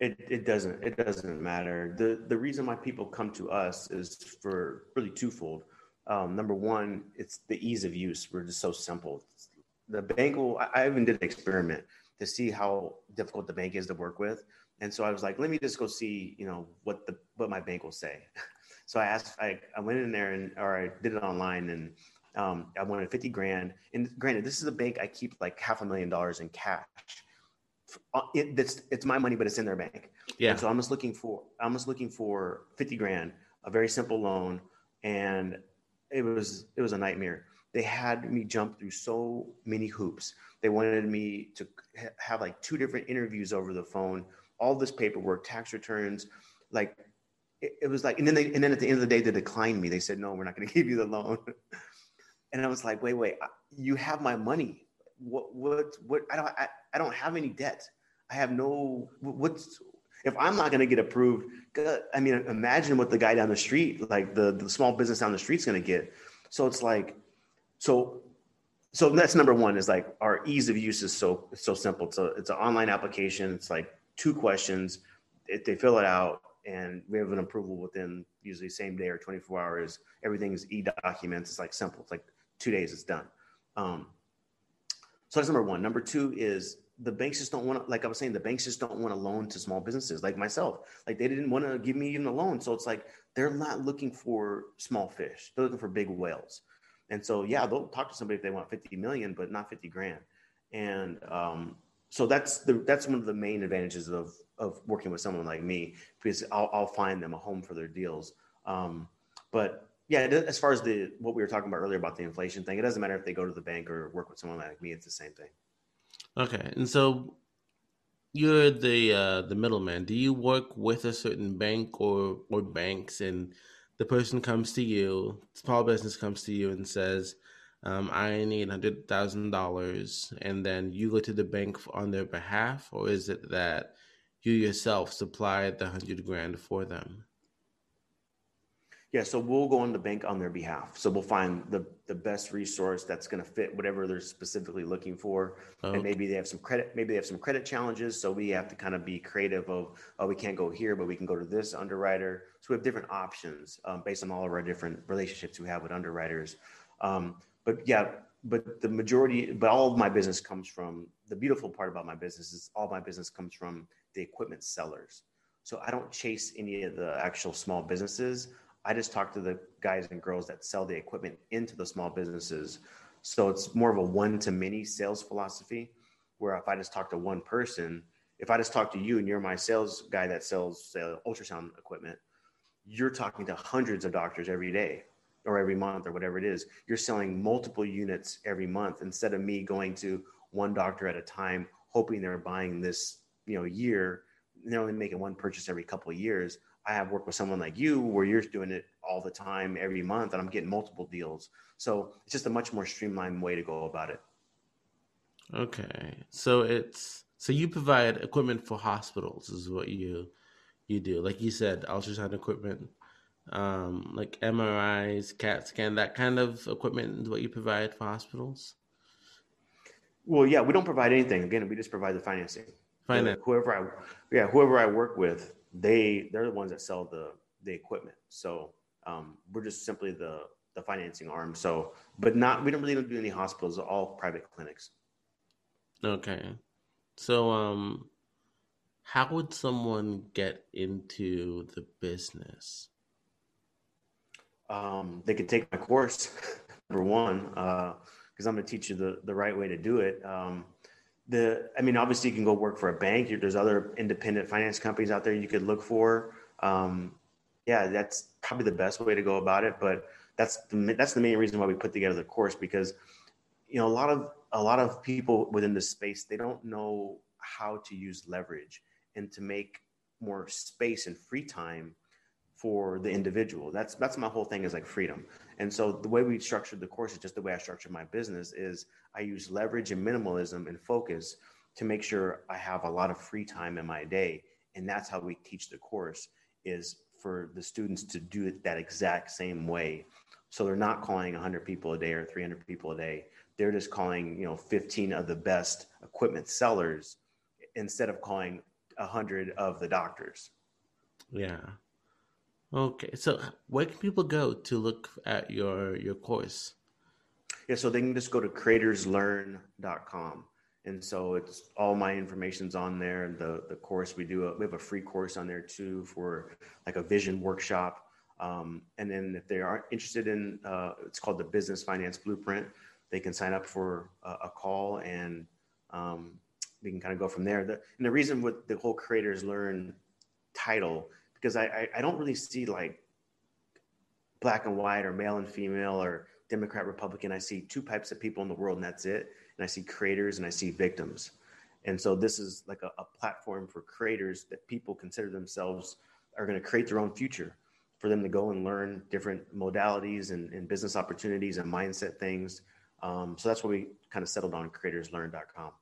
It, it doesn't it doesn't matter. the The reason why people come to us is for really twofold. Um, number one, it's the ease of use. We're just so simple. The bank will. I even did an experiment to see how difficult the bank is to work with. And so I was like, let me just go see, you know, what the what my bank will say. <laughs> so I asked, I, I went in there and or I did it online and um, I wanted 50 grand. And granted, this is a bank I keep like half a million dollars in cash. Uh, it, it's, it's my money, but it's in their bank. Yeah. And so I'm just looking for I'm just looking for 50 grand, a very simple loan, and it was it was a nightmare. They had me jump through so many hoops. They wanted me to have like two different interviews over the phone, all this paperwork, tax returns, like it, it was like, and then they, and then at the end of the day, they declined me. They said, no, we're not going <laughs> to give you the loan. and I was like, wait, wait, you have my money. What, what, what, I don't, I, I don't have any debt. I have no, what's, if I'm not going to get approved, I mean, imagine what the guy down the street, like the, the small business down the street's going to get. So it's like, so so that's number one is like our ease of use is so so simple. It's a it's an online application. It's like two questions. If they fill it out and we have an approval within usually same day or 24 hours. Everything is e-documents. It's like simple. It's like two days. It's done. Um, so that's number one. Number two is the banks just don't want to, like I was saying, the banks just don't want to loan to small businesses like myself. Like they didn't want to give me even a loan. So it's like they're not looking for small fish. They're looking for big whales. And so, yeah, they'll talk to somebody if they want 50 million, but not 50 grand. And um, so that's the that's one of the main advantages of of working with someone like me because I'll, I'll find them a home for their deals. Um, but yeah, as far as the what we were talking about earlier about the inflation thing, it doesn't matter if they go to the bank or work with someone like me; it's the same thing. Okay, and so you're the uh, the middleman. Do you work with a certain bank or or banks and the person comes to you, small business comes to you and says, um, I need hundred thousand dollars, and then you go to the bank on their behalf, or is it that you yourself supplied the hundred grand for them? Yeah, so we'll go on the bank on their behalf. So we'll find the the best resource that's going to fit whatever they're specifically looking for. Okay. And maybe they have some credit, maybe they have some credit challenges. So we have to kind of be creative of, oh, we can't go here, but we can go to this underwriter. So we have different options um, based on all of our different relationships we have with underwriters. Um, but yeah, but the majority, but all of my business comes from the beautiful part about my business is all my business comes from the equipment sellers. So I don't chase any of the actual small businesses. I just talk to the guys and girls that sell the equipment into the small businesses So it's more of a one to many sales philosophy where if I just talk to one person, if I just talk to you and you're my sales guy that sells uh, ultrasound equipment, you're talking to hundreds of doctors every day or every month or whatever it is. You're selling multiple units every month instead of me going to one doctor at a time, hoping they're buying this, you know, year. They're only making one purchase every couple of years. I have worked with someone like you where you're doing it all the time every month and I'm getting multiple deals. So it's just a much more streamlined way to go about it. Okay. So it's so you provide equipment for hospitals is what you you do. Like you said, ultrasound equipment, um, like MRIs, CAT scan, that kind of equipment is what you provide for hospitals. Well, yeah, we don't provide anything. Again, we just provide the financing. Finance. Whoever I, yeah, whoever I work with, they they're the ones that sell the the equipment. So um, we're just simply the the financing arm. So, but not we don't really do any hospitals. All private clinics. Okay, so um, how would someone get into the business? Um, they could take my course. <laughs> number one, because uh, I'm going to teach you the the right way to do it. Um, the I mean, obviously, you can go work for a bank. There's other independent finance companies out there you could look for. Um, yeah, that's probably the best way to go about it. But that's the that's the main reason why we put together the course because you know a lot of a lot of people within this space they don't know how to use leverage and to make more space and free time for the individual. That's that's my whole thing is like freedom. And so the way we structured the course is just the way I structure my business is I use leverage and minimalism and focus to make sure I have a lot of free time in my day. And that's how we teach the course is for the students to do it that exact same way. So they're not calling 100 people a day or 300 people a day. They're just calling, you know, 15 of the best equipment sellers instead of calling 100 of the doctors. Yeah. Okay. So where can people go to look at your your course? Yeah, so they can just go to creatorslearn.com. And so it's all my information's on there. The the course we do a, we have a free course on there too for like a vision workshop. Um, and then if they are interested in uh, it's called the business finance blueprint, they can sign up for a, a call and um, we can kind of go from there. The, and the reason with the whole creators learn title because I, I, I don't really see like black and white or male and female or Democrat, Republican. I see two types of people in the world, and that's it. And I see creators and I see victims. And so this is like a, a platform for creators that people consider themselves are going to create their own future for them to go and learn different modalities and, and business opportunities and mindset things. Um, so that's what we kind of settled on creatorslearn.com.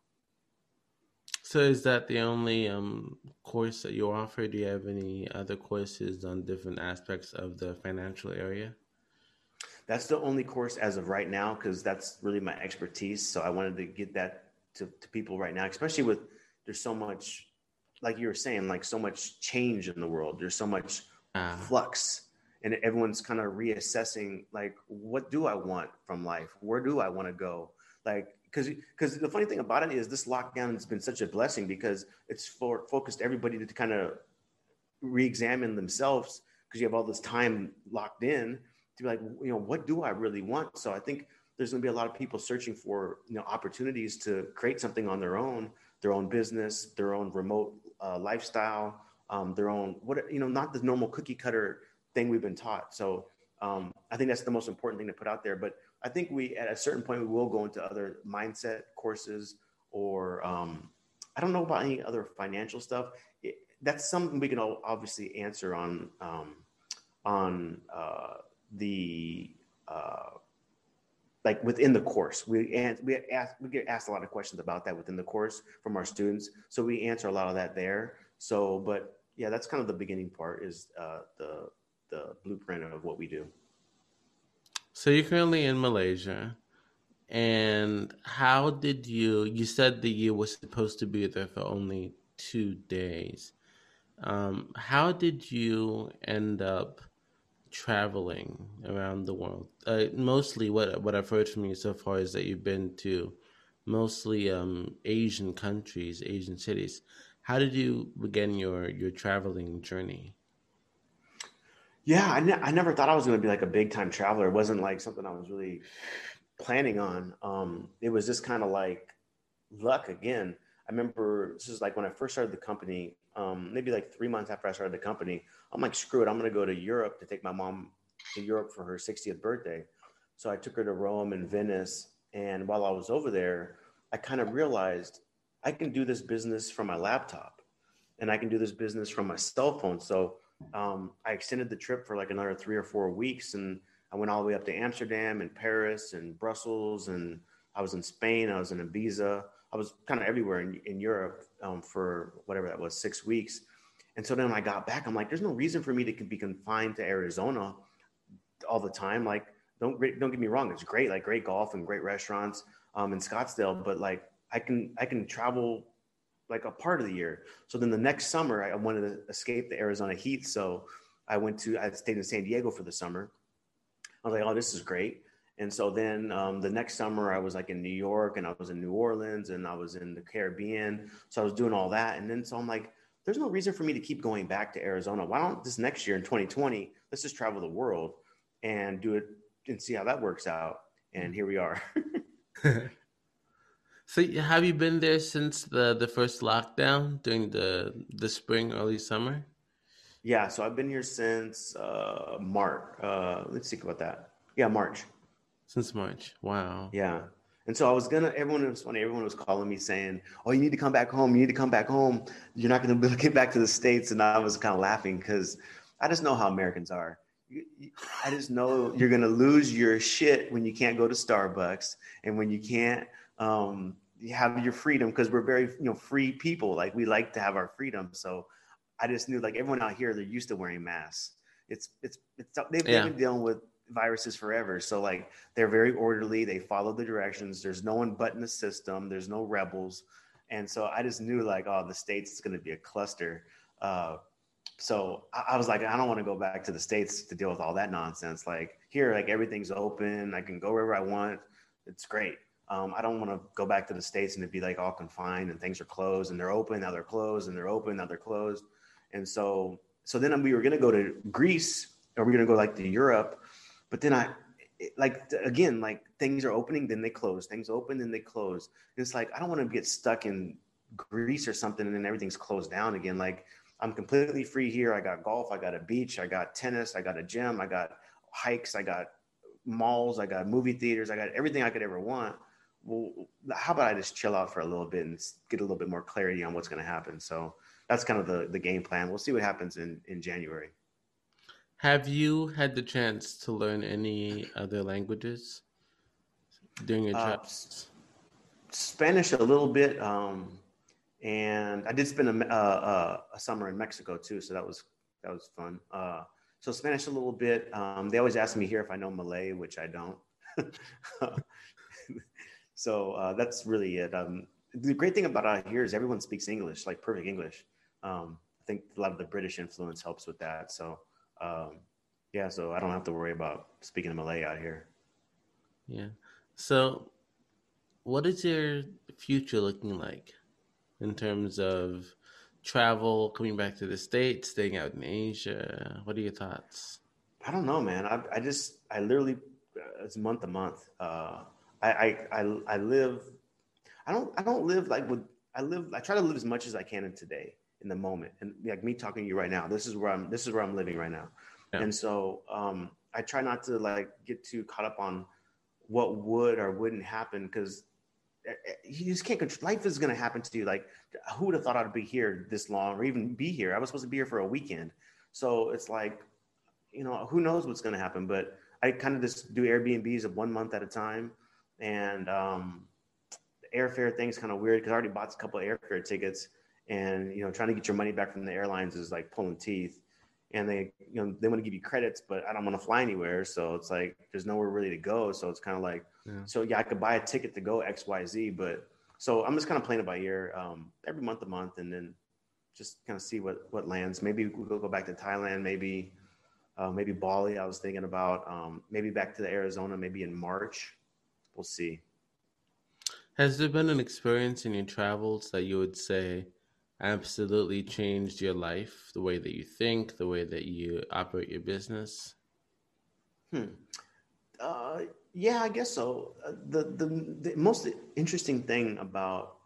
So is that the only um, course that you offer? Do you have any other courses on different aspects of the financial area? That's the only course as of right now because that's really my expertise. So I wanted to get that to, to people right now, especially with there's so much, like you were saying, like so much change in the world. There's so much uh, flux, and everyone's kind of reassessing, like, what do I want from life? Where do I want to go? Like, because because the funny thing about it is this lockdown has been such a blessing because it's for focused everybody to kind of re-examine themselves because you have all this time locked in to be like you know what do i really want? So i think there's going to be a lot of people searching for you know opportunities to create something on their own their own business their own remote uh, lifestyle um, their own what you know not the normal cookie cutter thing we've been taught. So um, i think that's the most important thing to put out there but I think we at a certain point we will go into other mindset courses or um, I don't know about any other financial stuff. It, that's something we can obviously answer on um, on uh, the uh, like within the course. We and we ask we get asked a lot of questions about that within the course from our students, so we answer a lot of that there. So, but yeah, that's kind of the beginning part is uh, the the blueprint of what we do. So you're currently in Malaysia. And how did you? You said that you were supposed to be there for only two days. Um, how did you end up traveling around the world? Uh, mostly, what what I've heard from you so far is that you've been to mostly um, Asian countries, Asian cities. How did you begin your your traveling journey? Yeah, I, ne- I never thought I was going to be like a big time traveler. It wasn't like something I was really planning on. Um, it was just kind of like luck again. I remember this is like when I first started the company, um, maybe like three months after I started the company, I'm like, screw it, I'm gonna go to Europe to take my mom to Europe for her 60th birthday. So I took her to Rome and Venice. And while I was over there, I kind of realized I can do this business from my laptop and I can do this business from my cell phone. So um, I extended the trip for like another three or four weeks and I went all the way up to Amsterdam and Paris and Brussels and I was in Spain, I was in Ibiza. I was kind of everywhere in, in Europe um, for whatever that was, six weeks. And so then when I got back, I'm like, there's no reason for me to be confined to Arizona all the time. Like, don't don't get me wrong, it's great, like great golf and great restaurants um, in Scottsdale, but like I can I can travel like a part of the year. So then the next summer, I wanted to escape the Arizona heat, so I went to I stayed in San Diego for the summer. I was like, oh, this is great. And so then um, the next summer, I was like in New York and I was in New Orleans and I was in the Caribbean. So I was doing all that. And then so I'm like, there's no reason for me to keep going back to Arizona. Why don't this next year in 2020, let's just travel the world and do it and see how that works out. And here we are. <laughs> so have you been there since the, the first lockdown during the, the spring, early summer? Yeah. So I've been here since uh, March. Uh, let's think about that. Yeah, March. Since March. Wow. Yeah. And so I was gonna. Everyone was funny. Everyone was calling me saying, "Oh, you need to come back home. You need to come back home. You're not gonna be able to get back to the states." And I was kind of laughing because I just know how Americans are. I just know you're gonna lose your shit when you can't go to Starbucks and when you can't um, have your freedom because we're very you know free people. Like we like to have our freedom. So I just knew like everyone out here they're used to wearing masks. It's it's it's they've, yeah. they've been dealing with viruses forever. So like they're very orderly. They follow the directions. There's no one but in the system. There's no rebels. And so I just knew like, oh, the states is going to be a cluster. Uh, so I, I was like, I don't want to go back to the states to deal with all that nonsense. Like here, like everything's open. I can go wherever I want. It's great. Um, I don't want to go back to the states and to be like all confined and things are closed and they're open now they're closed and they're open now they're closed. And so, so then we were going to go to Greece or we going to go like to Europe but then I, like again, like things are opening, then they close. Things open, then they close. And it's like I don't want to get stuck in Greece or something, and then everything's closed down again. Like I'm completely free here. I got golf, I got a beach, I got tennis, I got a gym, I got hikes, I got malls, I got movie theaters, I got everything I could ever want. Well, how about I just chill out for a little bit and get a little bit more clarity on what's going to happen? So that's kind of the the game plan. We'll see what happens in in January. Have you had the chance to learn any other languages during your uh, travels? Spanish a little bit, um, and I did spend a, uh, uh, a, summer in Mexico too, so that was that was fun. Uh, so Spanish a little bit. Um, they always ask me here if I know Malay, which I don't. <laughs> so uh, that's really it. Um, the great thing about out here is everyone speaks English, like perfect English. Um, I think a lot of the British influence helps with that. So um, yeah, so I don't have to worry about speaking Malay out here. Yeah. So, what is your future looking like in terms of travel, coming back to the states, staying out in Asia? What are your thoughts? I don't know, man. I, I just I literally uh, it's month to month. Uh, I, I I live. I don't I don't live like with I live. I try to live as much as I can in today in the moment. And like me talking to you right now, this is where I'm this is where I'm living right now. Yeah. And so um, I try not to like get too caught up on what would or wouldn't happen because eh, eh, you just can't control life is going to happen to you like who would have thought i'd be here this long or even be here i was supposed to be here for a weekend so it's like you know who knows what's going to happen but i kind of just do airbnbs of one month at a time and um the airfare thing's kind of weird because i already bought a couple of airfare tickets and you know trying to get your money back from the airlines is like pulling teeth. And they you know they want to give you credits but i don't want to fly anywhere so it's like there's nowhere really to go. So it's kind of like yeah. so yeah i could buy a ticket to go xyz but so i'm just kind of playing it by ear um, every month a month and then just kind of see what what lands. Maybe we'll go back to thailand maybe uh, maybe bali i was thinking about um, maybe back to the arizona maybe in march we'll see has there been an experience in your travels that you would say absolutely changed your life, the way that you think, the way that you operate your business? Hmm. Uh, Yeah, I guess so. Uh, the, the the most interesting thing about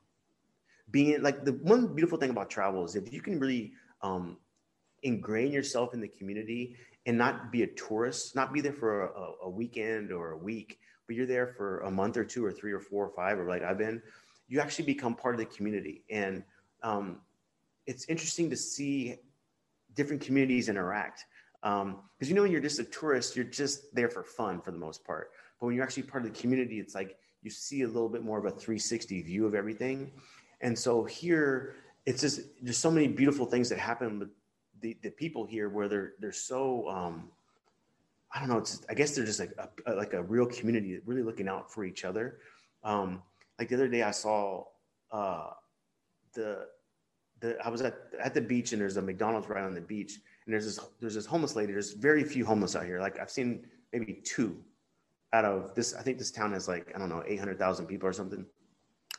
being like the one beautiful thing about travel is if you can really um, ingrain yourself in the community and not be a tourist, not be there for a, a, weekend or a week, but you're there for a month or two or three or four or five, or like I've been, you actually become part of the community. And um, it's interesting to see different communities interact. Because um, you know, when you're just a tourist, you're just there for fun for the most part. But when you're actually part of the community, it's like you see a little bit more of a 360 view of everything. And so here, it's just there's so many beautiful things that happen with the, the people here where they're they're so um, I don't know. It's I guess they're just like a, like a real community, really looking out for each other. Um, like the other day, I saw uh, the the I was at at the beach and there's a McDonald's right on the beach and there's this there's this homeless lady. There's very few homeless out here. Like I've seen maybe two out of this. I think this town has like I don't know eight hundred thousand people or something.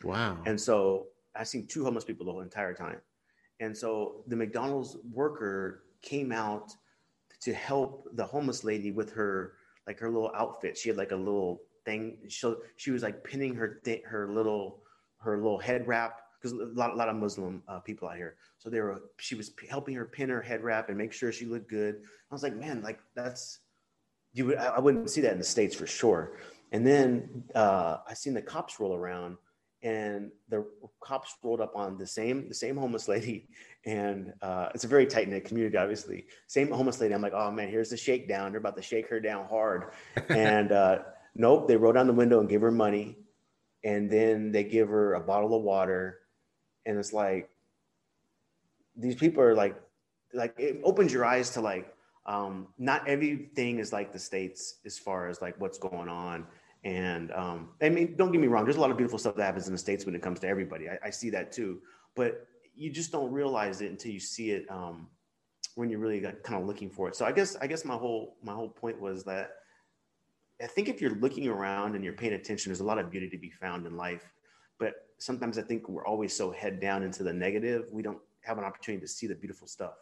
Wow. And so I've seen two homeless people the whole entire time. And so the McDonald's worker came out to help the homeless lady with her like her little outfit. She had like a little thing. She, she was like pinning her th- her little her little head wrap because a lot, a lot of Muslim uh, people out here. So they were she was p- helping her pin her head wrap and make sure she looked good. I was like, man, like that's you would I, I wouldn't see that in the states for sure. And then uh, I seen the cops roll around and the cops rolled up on the same the same homeless lady. And uh, it's a very tight knit community obviously. Same homeless lady. I'm like oh man here's the shakedown. They're about to shake her down hard. <laughs> And uh, nope they rolled down the window and gave her money. And then they give her a bottle of water. And it's like these people are like like it opens your eyes to like um, not everything is like the states as far as like what's going on and um, I mean, don't get me wrong. There's a lot of beautiful stuff that happens in the states when it comes to everybody. I, I see that too, but you just don't realize it until you see it um, when you're really kind of looking for it. So I guess I guess my whole my whole point was that I think if you're looking around and you're paying attention, there's a lot of beauty to be found in life. But sometimes I think we're always so head down into the negative, we don't have an opportunity to see the beautiful stuff.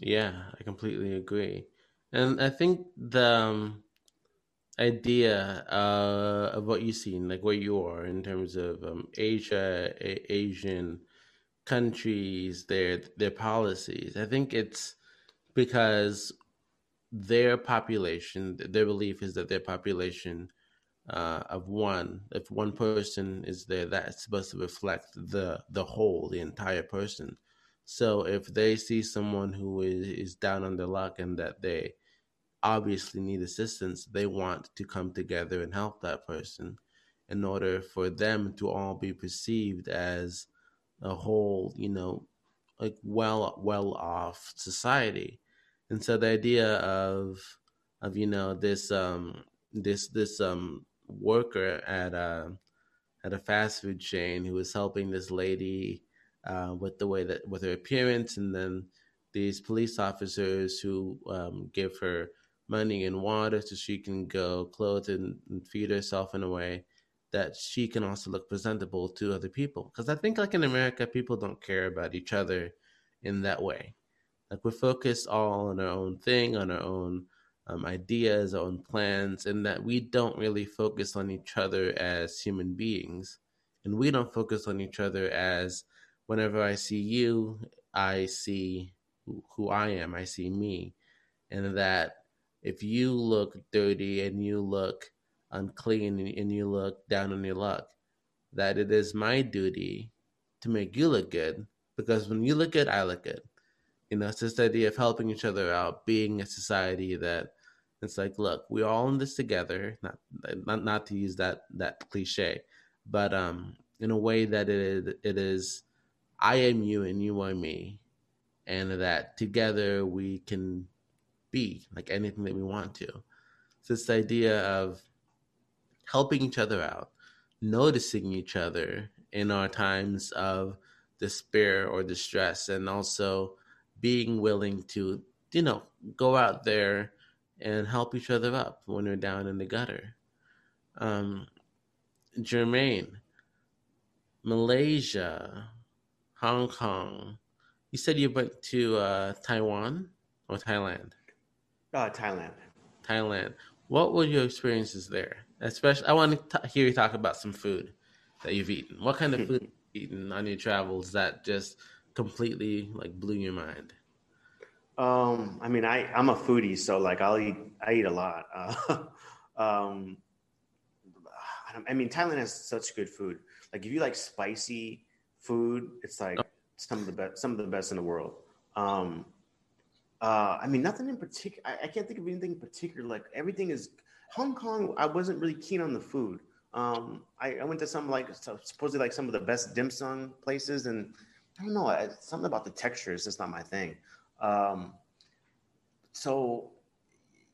Yeah, I completely agree, and I think the um, idea uh, of what you've seen, like where you are in terms of um, Asia, a- Asian countries, their their policies. I think it's because their population, their belief is that their population uh, of one, if one person is there, that's supposed to reflect the the whole, the entire person. So if they see someone who is, is down on their luck and that they obviously need assistance, they want to come together and help that person in order for them to all be perceived as a whole, you know, like well well off society. And so the idea of of you know this um this this um worker at a at a fast food chain who was helping this lady uh, with the way that with her appearance, and then these police officers who um, give her money and water so she can go clothe and, and feed herself in a way that she can also look presentable to other people. Because I think, like in America, people don't care about each other in that way. Like we're focused all on our own thing, on our own um, ideas, our own plans, and that we don't really focus on each other as human beings. And we don't focus on each other as whenever I see you, I see who I am, I see me. And that if you look dirty and you look unclean and you look down on your luck, that it is my duty to make you look good because when you look good, I look good. You know, it's this idea of helping each other out, being a society that it's like, look, we're all in this together. Not, not, not to use that that cliche, but um, in a way that it is, it is, I am you and you are me, and that together we can be, like anything that we want to. It's this idea of helping each other out, noticing each other in our times of despair or distress, and also being willing to, you know, go out there and help each other up when we're down in the gutter. Um, Jermaine, Malaysia, Hong Kong. You said you went to uh, Taiwan or Thailand? Uh, Thailand. Thailand. What were your experiences there? Especially, I want to hear you talk about some food that you've eaten. What kind of <laughs> food eaten on your travels that just completely like blew your mind? Um, I mean, I I'm a foodie, so like I'll eat I eat a lot. Uh, <laughs> um, I mean, Thailand has such good food. Like if you like spicy food, it's like oh. some of the best some of the best in the world. Um, uh, I mean, nothing in particular. I, I, can't think of anything in particular. Like everything is Hong Kong. I wasn't really keen on the food. Um, I, I, went to some like supposedly like some of the best dim sum places, and I don't know. I, something about the texture is just not my thing. Um, so,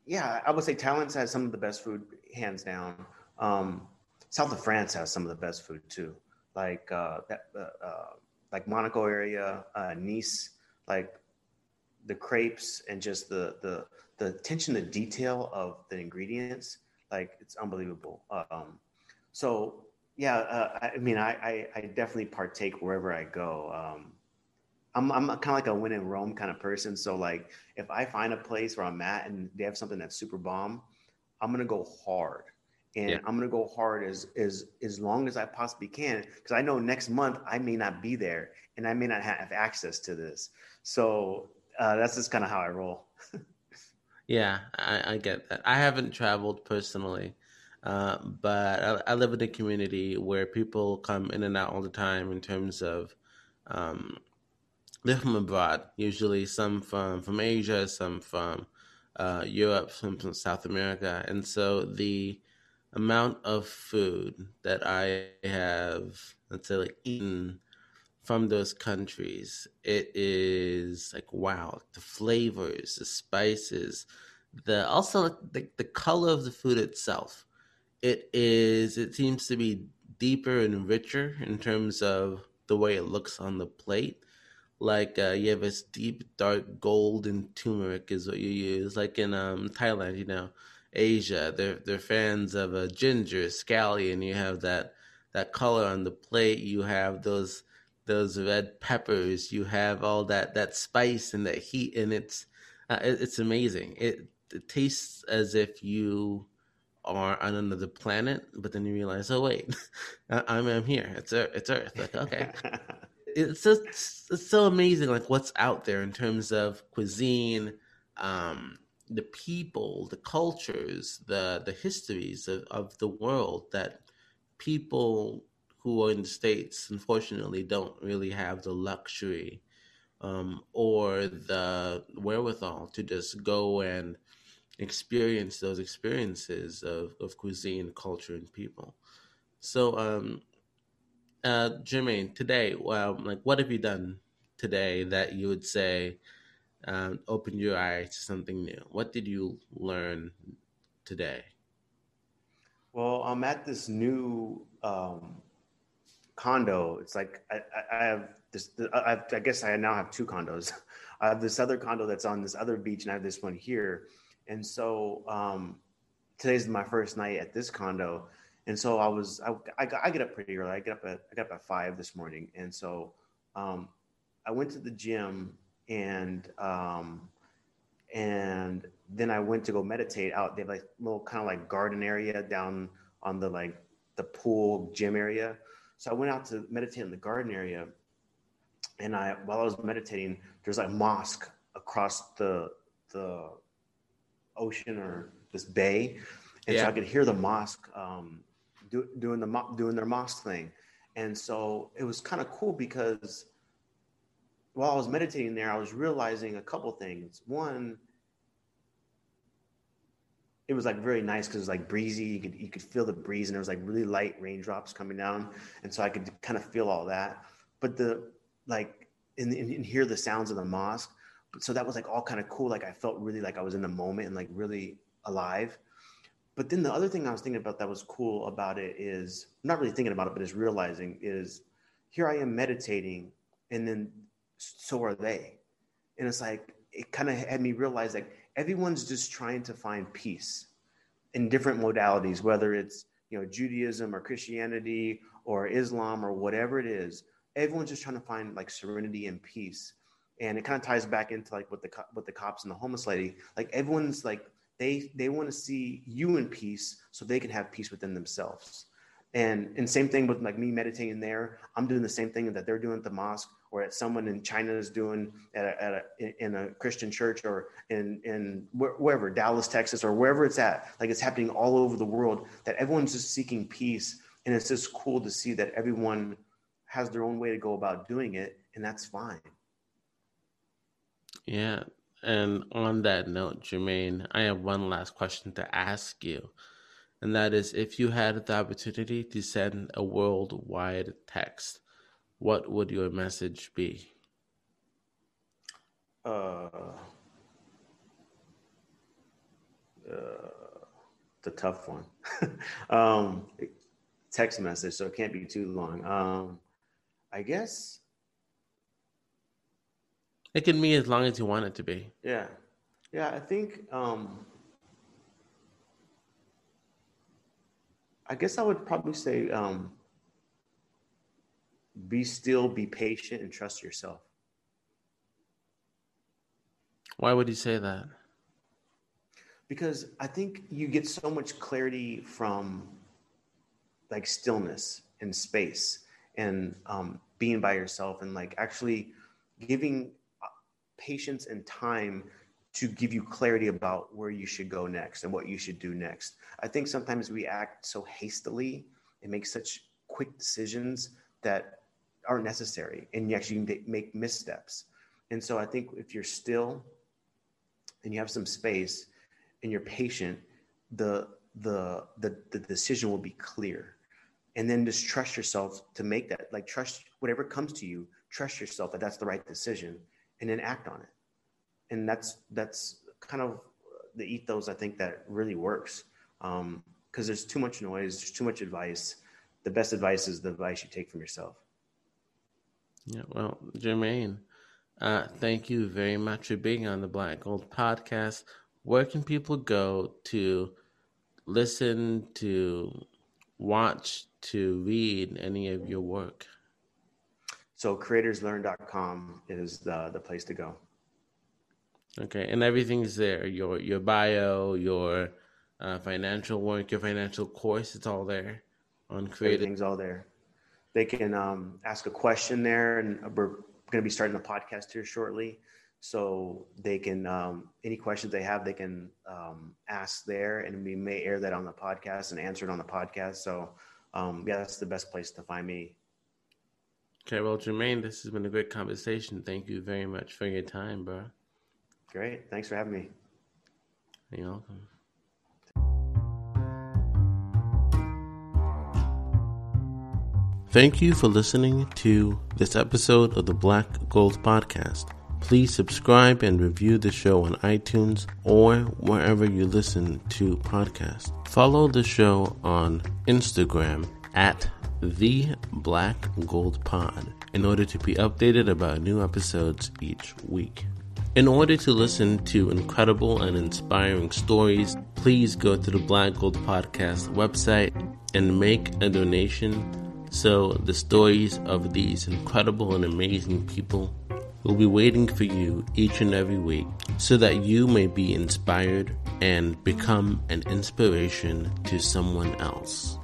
yeah, I would say Thailand has some of the best food, hands down. Um, South of France has some of the best food too, like uh, that, uh, uh, like Monaco area, uh, Nice, like the crepes and just the the the attention to detail of the ingredients, like it's unbelievable. Um, so yeah, uh, I mean, I, I, I definitely partake wherever I go. Um, I'm I'm kind of like a win in Rome kind of person. So like, if I find a place where I'm at and they have something that's super bomb, I'm gonna go hard, and yeah. I'm gonna go hard as as as long as I possibly can because I know next month I may not be there and I may not have access to this. So uh, that's just kind of how I roll. <laughs> yeah, I, I, get that. I haven't traveled personally, uh, but I, I, live in a community where people come in and out all the time in terms of um, they're from abroad, usually some from from Asia, some from uh, Europe, some from South America, and so the amount of food that I have, let's say, like eaten from those countries, it is like wow, the flavors, the spices, the also the, the color of the food itself. It is. It seems to be deeper and richer in terms of the way it looks on the plate like uh, you have this deep dark gold and turmeric is what you use like in um, thailand you know asia they're they're fans of a ginger scallion you have that that color on the plate you have those those red peppers you have all that that spice and that heat and it's uh, it, it's amazing. It, it tastes as if you are on another planet but then you realize oh wait <laughs> i'm i'm here. It's earth it's earth. Like okay. <laughs> It's just it's so amazing like what's out there in terms of cuisine um the people the cultures the the histories of, of the world that people who are in the states unfortunately don't really have the luxury um, or the wherewithal to just go and experience those experiences of, of cuisine culture and people so um, uh, Jermaine, today, well, like, what have you done today that you would say um, opened your eyes to something new? What did you learn today? Well, I'm at this new um, condo. It's like I, I have this. I, have, I guess I now have two condos. <laughs> I have this other condo that's on this other beach, and I have this one here. And so um, today's my first night at this condo and so I was I, I, I, get up pretty early. I get up at I got up at five this morning, and so um, I went to the gym and um, and then I went to go meditate out. They have like little kind of like garden area down on the like the pool gym area. So I went out to meditate in the garden area, and I while I was meditating, there's like mosque across the the ocean or this bay, and yeah. so I could hear the mosque um, do, doing the doing their mosque thing, and so it was kind of cool because while I was meditating there, I was realizing a couple things. One, it was like very nice because it was like breezy. You could you could feel the breeze, and there was like really light raindrops coming down, and so I could kind of feel all that. But the like and, and hear the sounds of the mosque. So that was like all kind of cool. Like I felt really like I was in the moment and like really alive. But then the other thing I was thinking about that was cool about it is I'm not really thinking about it, but is realizing is here I am meditating, and then so are they. And it's like it kind of had me realize like everyone's just trying to find peace in different modalities, whether it's you know Judaism or Christianity or Islam or whatever it is. Everyone's just trying to find like serenity and peace, and it kind of ties back into like what the with the cops and the homeless lady. Like everyone's like they they want to see you in peace so they can have peace within themselves. And and same thing with like me meditating there. I'm doing the same thing that they're doing at the mosque or at someone in China is doing at a, at a in a Christian church or in in wherever Dallas, Texas, or wherever it's at. Like it's happening all over the world. That everyone's just seeking peace, and it's just cool to see that everyone has their own way to go about doing it, and that's fine. Yeah, and on that note, Jermaine, I have one last question to ask you. And that is if you had the opportunity to send a worldwide text, what would your message be? Uh, uh, the tough one. <laughs> um, text message, so it can't be too long. Um, I guess it can be as long as you want it to be. Yeah. Yeah, I think um I guess I would probably say um be still, be patient and trust yourself. Why would you say that? Because I think you get so much clarity from like stillness and space and um, being by yourself and like actually giving patience and time to give you clarity about where you should go next and what you should do next. I think sometimes we act so hastily and make such quick decisions that aren't necessary and you actually make missteps. And so I think if you're still and you have some space and you're patient, the the the, the decision will be clear. And then just trust yourself to make that like trust whatever comes to you, trust yourself that that's the right decision and then act on it. And that's that's kind of the ethos I think that really works. Because um, there's too much noise, there's too much advice. The best advice is the advice you take from yourself. Yeah, well, Jermaine, uh, thank you very much for being on the Black Gold podcast. Where can people go to listen, to watch, to read any of your work? So creatorslearn.com is the, the place to go. Okay, and everything's there. Your your bio, your uh, financial work, your financial course, it's all there on Creator. Everything's all there. They can um, ask a question there, and we're going to be starting the podcast here shortly. So they can um, any questions they have, they can um, ask there, and we may air that on the podcast and answer it on the podcast. So um, yeah, that's the best place to find me Okay, well, Jermaine, this has been a great conversation. Thank you very much for your time, bro. Great. Thanks for having me. You're welcome. Thank you for listening to this episode of the Black Gold Podcast. Please subscribe and review the show on iTunes or wherever you listen to podcasts. Follow the show on Instagram at the Black Gold Pod in order to be updated about new episodes each week. In order to listen to incredible and inspiring stories, please go to the Black Gold Podcast website and make a donation so the stories of these incredible and amazing people will be waiting for you each and every week so that you may be inspired and become an inspiration to someone else.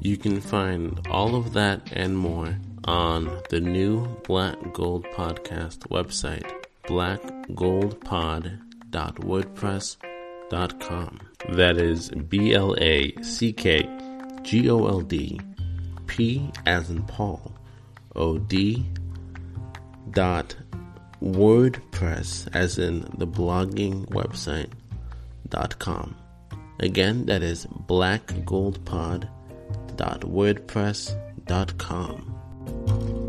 You can find all of that and more on the new Black Gold Podcast website, blackgoldpod.wordpress.com. That is B L A C K G O L D P as in Paul O D dot WordPress as in the blogging website dot com. Again, that is blackgoldpod.wordpress.com.